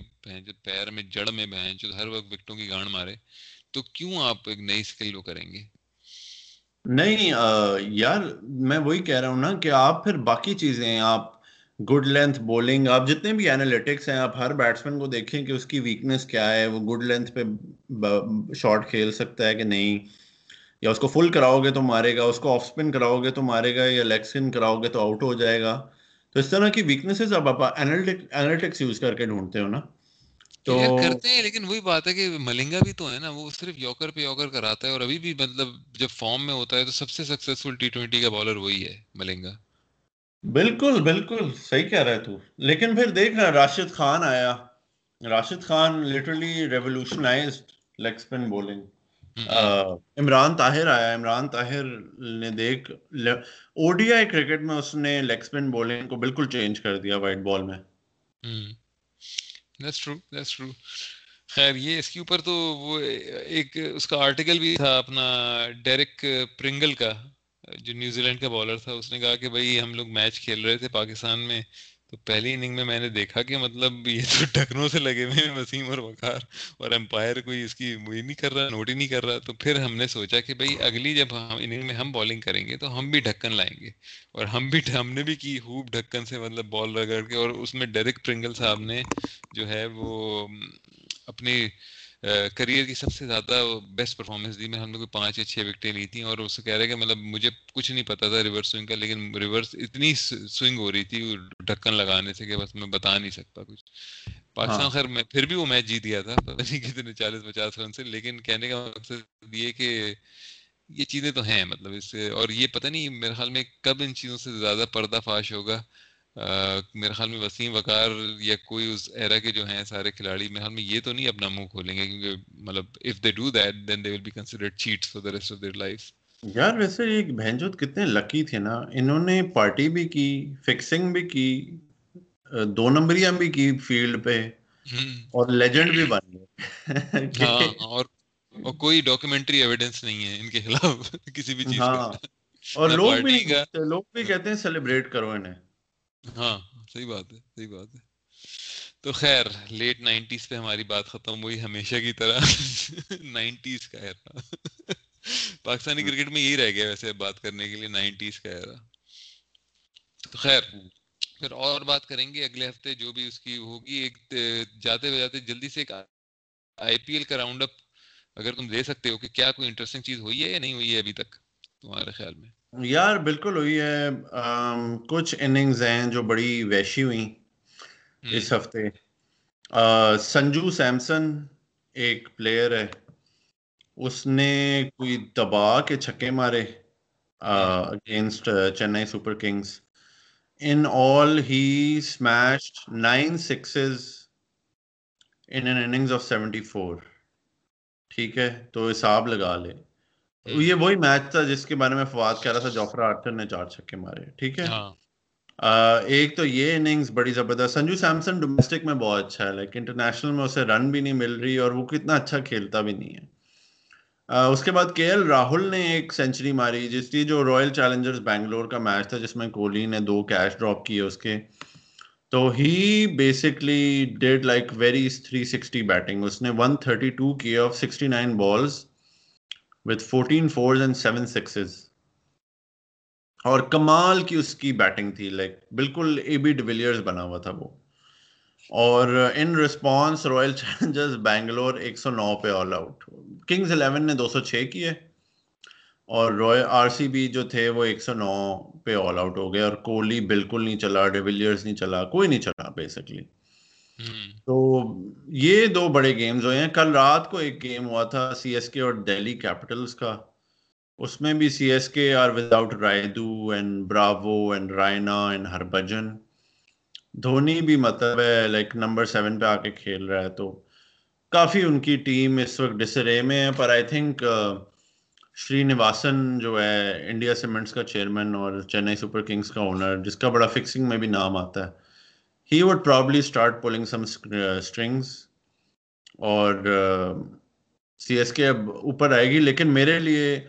پیر میں جڑ میں بہن جو ہر وقت وکٹوں کی گانڈ مارے تو کیوں آپ ایک نئی اسکل وہ کریں گے؟ نہیں یار میں وہی کہہ رہا ہوں نا کہ آپ پھر باقی چیزیں آپ گڈ لینتھ بولنگ آپ جتنے بھی اینالیٹکس ہیں، آپ ہر بیٹسمین کو دیکھیں کہ اس کی ویکنیس کیا ہے۔ وہ گڈ لینتھ پہ شاٹ کھیل سکتا ہے کہ نہیں؟ یا اس کو فل کراؤ گے تو مارے گا۔ اس کو آف اسپن کراؤ گے تو مارے گا یا لیگ اسپن کراؤ گے تو آؤٹ ہو جائے گا۔ تو اس طرح کی ویکنیسز اب آپ اینالیٹکس یوز کر کے ڈھونڈتے ہو نا۔ تو کرتے ہیں، لیکن وہی بات ہے کہ ملنگا بھی تو ہے نا۔ وہ صرف یوکر پہ یوکر کراتا ہے اور ابھی بھی مطلب جب فارم میں ہوتا ہے تو سب سے سکسیسفل ٹی ٹوینٹی کا بالر وہی ہے ملنگا۔ بالکل بالکل صحیح کہہ رہے تو۔ لیکن پھر دیکھ رہا راشد خان آیا۔ Rashid Khan literally revolutionized leg spin bowling Imran Tahir آیا۔ عمران طاہر نے دیکھ او ڈی آئی کرکٹ میں اس نے لیگ اسپن بولنگ کو بالکل چینج کر دیا وائٹ بال میں۔ خیر یہ اس کے اوپر تو وہ ایک اس کا آرٹیکل بھی تھا اپنا ڈیرک پرنگل کا۔ جو نیوزی لینڈ کا بالر تھا، اس نے کہا کہ بھائی ہم لوگ میچ کھیل رہے تھے پاکستان میں، تو پہلی اننگ میں میں نے دیکھا کہ مطلب یہ تو ٹکنوں سے لگے ہوئے ہیں، وسیم اور وقار اور امپائر کوئی اس کی وہی نہیں کر رہا، نوٹ ہی نہیں کر رہا۔ تو پھر ہم نے سوچا کہ بھائی اگلی جب ہم اننگ میں ہم بالنگ کریں گے تو ہم بھی ڈھکن لائیں گے۔ اور ہم بھی، ہم نے بھی کی خوب ڈھکن سے مطلب بال رگڑ کے۔ اور اس میں ڈیرک ٹرنگل صاحب نے جو ہے وہ اپنی کریئر کی سب سے زیادہ بیسٹ پرفارمنس دی میں ہم نے پانچ یا چھ وکٹیں لی تھیں اور اس کہہ رہے کہ مطلب مجھے کچھ نہیں پتا تھا ریورس سوئنگ کا لیکن ریورس اتنی سوئنگ ہو رہی تھی ڈھکن لگانے سے کہ بس میں بتا نہیں سکتا کچھ پاکستان ہاں۔ خیر میں پھر بھی وہ میچ جیت گیا تھا پتہ نہیں کتنے چالیس پچاس رن سے لیکن کہنے کا مقصد یہ کہ یہ چیزیں تو ہیں مطلب اس سے اور یہ پتہ نہیں میرے خیال میں کب ان چیزوں سے زیادہ پردہ فاش ہوگا میرے خیال میں وسیم وقار یا کوئی اس ایرا کے جو ہیں سارے کھلاڑی میرے خیال میں یہ تو نہیں اپنا منہ کھولیں گے کیونکہ مطلب if they do that then they will be considered cheats for the rest of their life یار ویسے یہ بہنجوت کتنے لکی تھے نا۔ انہوں نے پارٹی بھی کی فکسنگ بھی کی دو نمبریاں بھی کی فیلڈ پہ۔ اور لیجنڈ بھی بن گئے۔ ہاں اور اور کوئی ڈاکیومنٹری ایویڈنس نہیں ہے ان کے خلاف کسی بھی چیز کا اور لوگ بھی لوگ بھی کہتے ہیں سیلیبریٹ کرو انہیں۔ ہاں صحیح بات ہے صحیح بات ہے۔ تو خیر لیٹ نائنٹیز پہ ہماری بات ختم ہوئی ہمیشہ کی طرح۔ نائنٹیز کا ایرا پاکستانی کرکٹ میں یہی رہ گیا ویسے بات کرنے کے لیے نائنٹیز کا ایرا تو خیر پھر اور بات کریں گے اگلے ہفتے جو بھی اس کی ہوگی۔ ایک جاتے ہوئے جاتے جلدی سے ایک آئی پی ایل کا راؤنڈ اپ اگر تم دے سکتے ہو کہ کیا کوئی انٹرسٹنگ چیز ہوئی ہے یا نہیں ہوئی ہے ابھی تک؟ تمہارے خیال میں؟ یار بالکل ہوئی ہے۔ کچھ اننگز ہیں جو بڑی ویشی ہوئی اس ہفتے۔ سنجو سیمسن ایک پلیئر ہے۔ اس نے کوئی دبا کے چھکے مارے against Chennai super Kings. In all he smashed nine sixes in innings of seventy four ٹھیک ہے تو حساب لگا لے۔ یہ وہی میچ تھا جس کے بارے میں فواد کہہ رہا تھا جوفرا آرچر نے چار چھکے مارے ٹھیک ہے؟ ہاں۔ ایک تو یہ اننگز بڑی زبردست سنجو سیمسن ڈومیسٹک میں بہت اچھا ہے لیکن انٹرنیشنل میں اسے رن بھی نہیں مل رہی اور وہ کتنا اچھا کھیلتا بھی نہیں ہے۔ اس کے بعد کے ایل راہل نے ایک سینچری ماری جس کی جو رائل چیلنجرز بینگلور کا میچ تھا جس میں کوہلی نے دو کیش ڈراپ کیے اس کے۔ تو he basically did like very three sixty batting اس نے ون تھرٹی ٹو کی off sixty nine balls with fourteen fours and seven sixes اور کمال کی اس کی بیٹنگ تھی لائک بالکل اے بی ڈویلیئرز بنا ہوا تھا وہ. اور in response Royal Challengers Bangalore ایک سو نو پہ آل آؤٹ کنگز الیون نے دو سو چھ کیے. اور رائل آر سی بی جو تھے وہ ایک سو نو پہ آل آؤٹ ہو گئے. اور کوہلی بالکل نہیں چلا ڈیویلیئرز نہیں چلا، کوئی نہیں چلا بیسکلی تو یہ دو بڑے گیمز ہوئے ہیں۔ کل رات کو ایک گیم ہوا تھا سی ایس کے اور دہلی کیپٹلس کا۔ اس میں بھی C S K R without Rayudu and Bravo and Raina and Harbhajan Dhoni بھی مطلب ہے لائک نمبر سیون پہ آ کے کھیل رہا ہے۔ تو کافی ان کی ٹیم اس وقت ڈسرے میں ہے پر آئی تھنک شری نواسن جو ہے انڈیا سیمنٹس کا چیئرمین اور چینئی سپر کنگز کا اونر جس کا بڑا فکسنگ میں بھی نام آتا ہے۔ He would probably start pulling some strings اور سی ایس کے اب اوپر آئے گی لیکن میرے لیے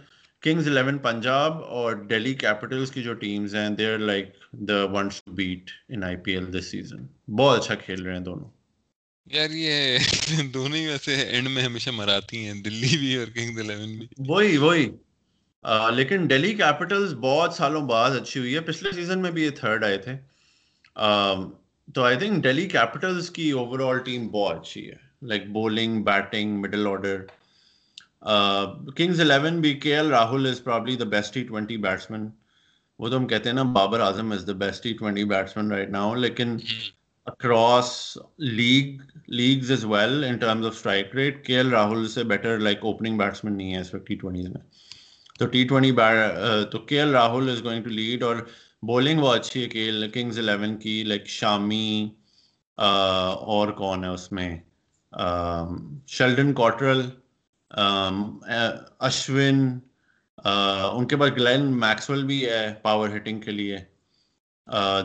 کنگز الیون پنجاب اور ڈیلی کیپٹلس کی جو ٹیمز ہیں they are like the ones to beat in I P L this season بہت اچھا کھیل رہے ہیں دونوں۔ یار یہ دونوں ہی ویسے اینڈ میں ہمیشہ مراتی ہیں دلی بھی اور کنگز الیون بھی۔ وہی وہی۔ لیکن ڈیلی کیپٹلس بہت سالوں بعد اچھی ہوئی ہے۔ پچھلے سیزن میں بھی یہ تھرڈ آئے تھے۔ تو آئی تھنک ڈیلی کیپٹلس کی اوور آل ٹیم بہت اچھی ہے۔ Like bowling batting middle order Kings eleven بھی K L Rahul is probably the best T twenty batsman وہ تو ہم کہتے ہیں نا Babar Azam is the best T twenty batsman right now لیکن across league leagues is well in terms of strike rate K L Rahul سے better like opening batsman نہیں ہے اس وقت ٹی ٹوینٹیز میں۔ تو ٹی ٹوینٹی تو K L Rahul is going to lead اور bowling وہ اچھی ہے کہ کنگز الیون کی لائک شامی اور کون ہے اس میں؟ شیلڈن کوٹرل اشون ان کے پاس گلین میکسویل بھی ہے پاور ہٹنگ کے لیے۔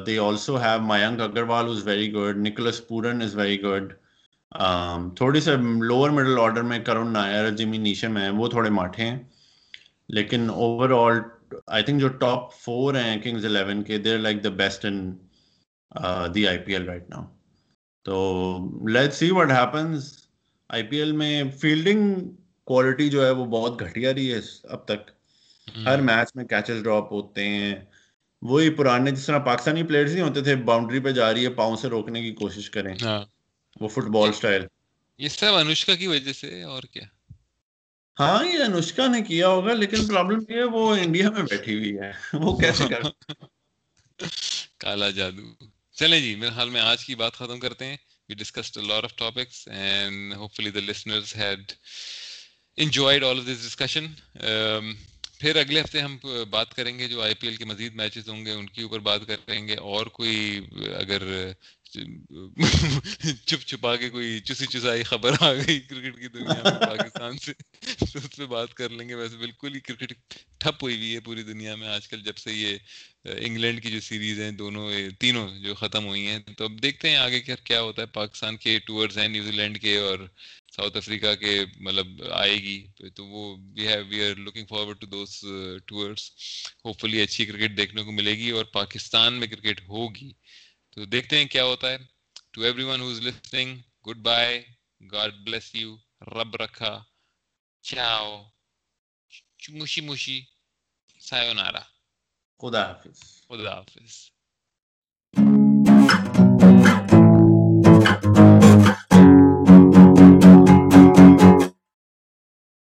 They also have Mayank Agarwal is very good Nicholas Pooran is very good تھوڑی سے لوور مڈل آرڈر میں کرون نائر جمی نیشم ہیں، وہ تھوڑے ماٹھے ہیں۔ لیکن اوور آل آئی تھنک جو ٹاپ فور ہیں کنگز الیون کے they're like the best in the I P L right now تو let see happens I P L میں فیلڈنگ کوالٹی جو ہے وہ بہت گھٹیا رہی ہے اب تک. ہر میچ میں کیچز ڈراپ ہوتے ہیں. وہی پرانے جس طرح پاکستانی پلیئرز نہیں ہوتے تھے باؤنڈری پہ جا رہی ہے پاؤں سے روکنے کی کوشش کریں. ہاں۔ وہ فٹ بال اسٹائل یہ سب انوشکا کی وجہ سے اور کیا؟ ہاں یہ انوشکا نے کیا ہوگا لیکن پرابلم یہ ہے وہ انڈیا میں بیٹھی ہوئی ہے۔ وہ کیسے کر کالا جادو۔ چلیں جی میرے خیال میں آج کی بات ختم کرتے ہیں۔ We discussed a lot of topics and hopefully the listeners had enjoyed all of this discussion. Um, پھر اگلے ہفتے ہم بات کریں گے جو آئی پی ایل کے مزید میچز ہوں گے ان کے اوپر بات کریں گے۔ اور کوئی اگر چپ چھپا کے کوئی چسی چسائی خبر آ گئی کرکٹ کی دنیا میں، پاکستان سے۔ تو اس پہ بات کر لیں گے۔ ویسے بالکل ہی کرکٹ ٹھپ ہوئی ہوئی ہے پوری دنیا میں۔ آج کل جب سے یہ انگلینڈ کی جو سیریز ہیں، دونوں تینوں جو ختم ہوئی ہیں، تو اب دیکھتے ہیں آگے کیا کیا ہوتا ہے۔ پاکستان کے ٹورز ہیں، نیوزی لینڈ کے اور ساؤتھ افریقہ کے مطلب آئے گی۔ تو وہ we have we are looking forward to those tours hopefully اچھی کرکٹ دیکھنے کو ملے گی اور پاکستان میں کرکٹ ہوگی۔ دیکھتے ہیں کیا ہوتا ہے۔ ٹو ایوری ون ہوگ بائی گاڈ بلیس یو رب رکھا چاؤ مشی مشی سا را خدا حافظ۔ خدا حافظ۔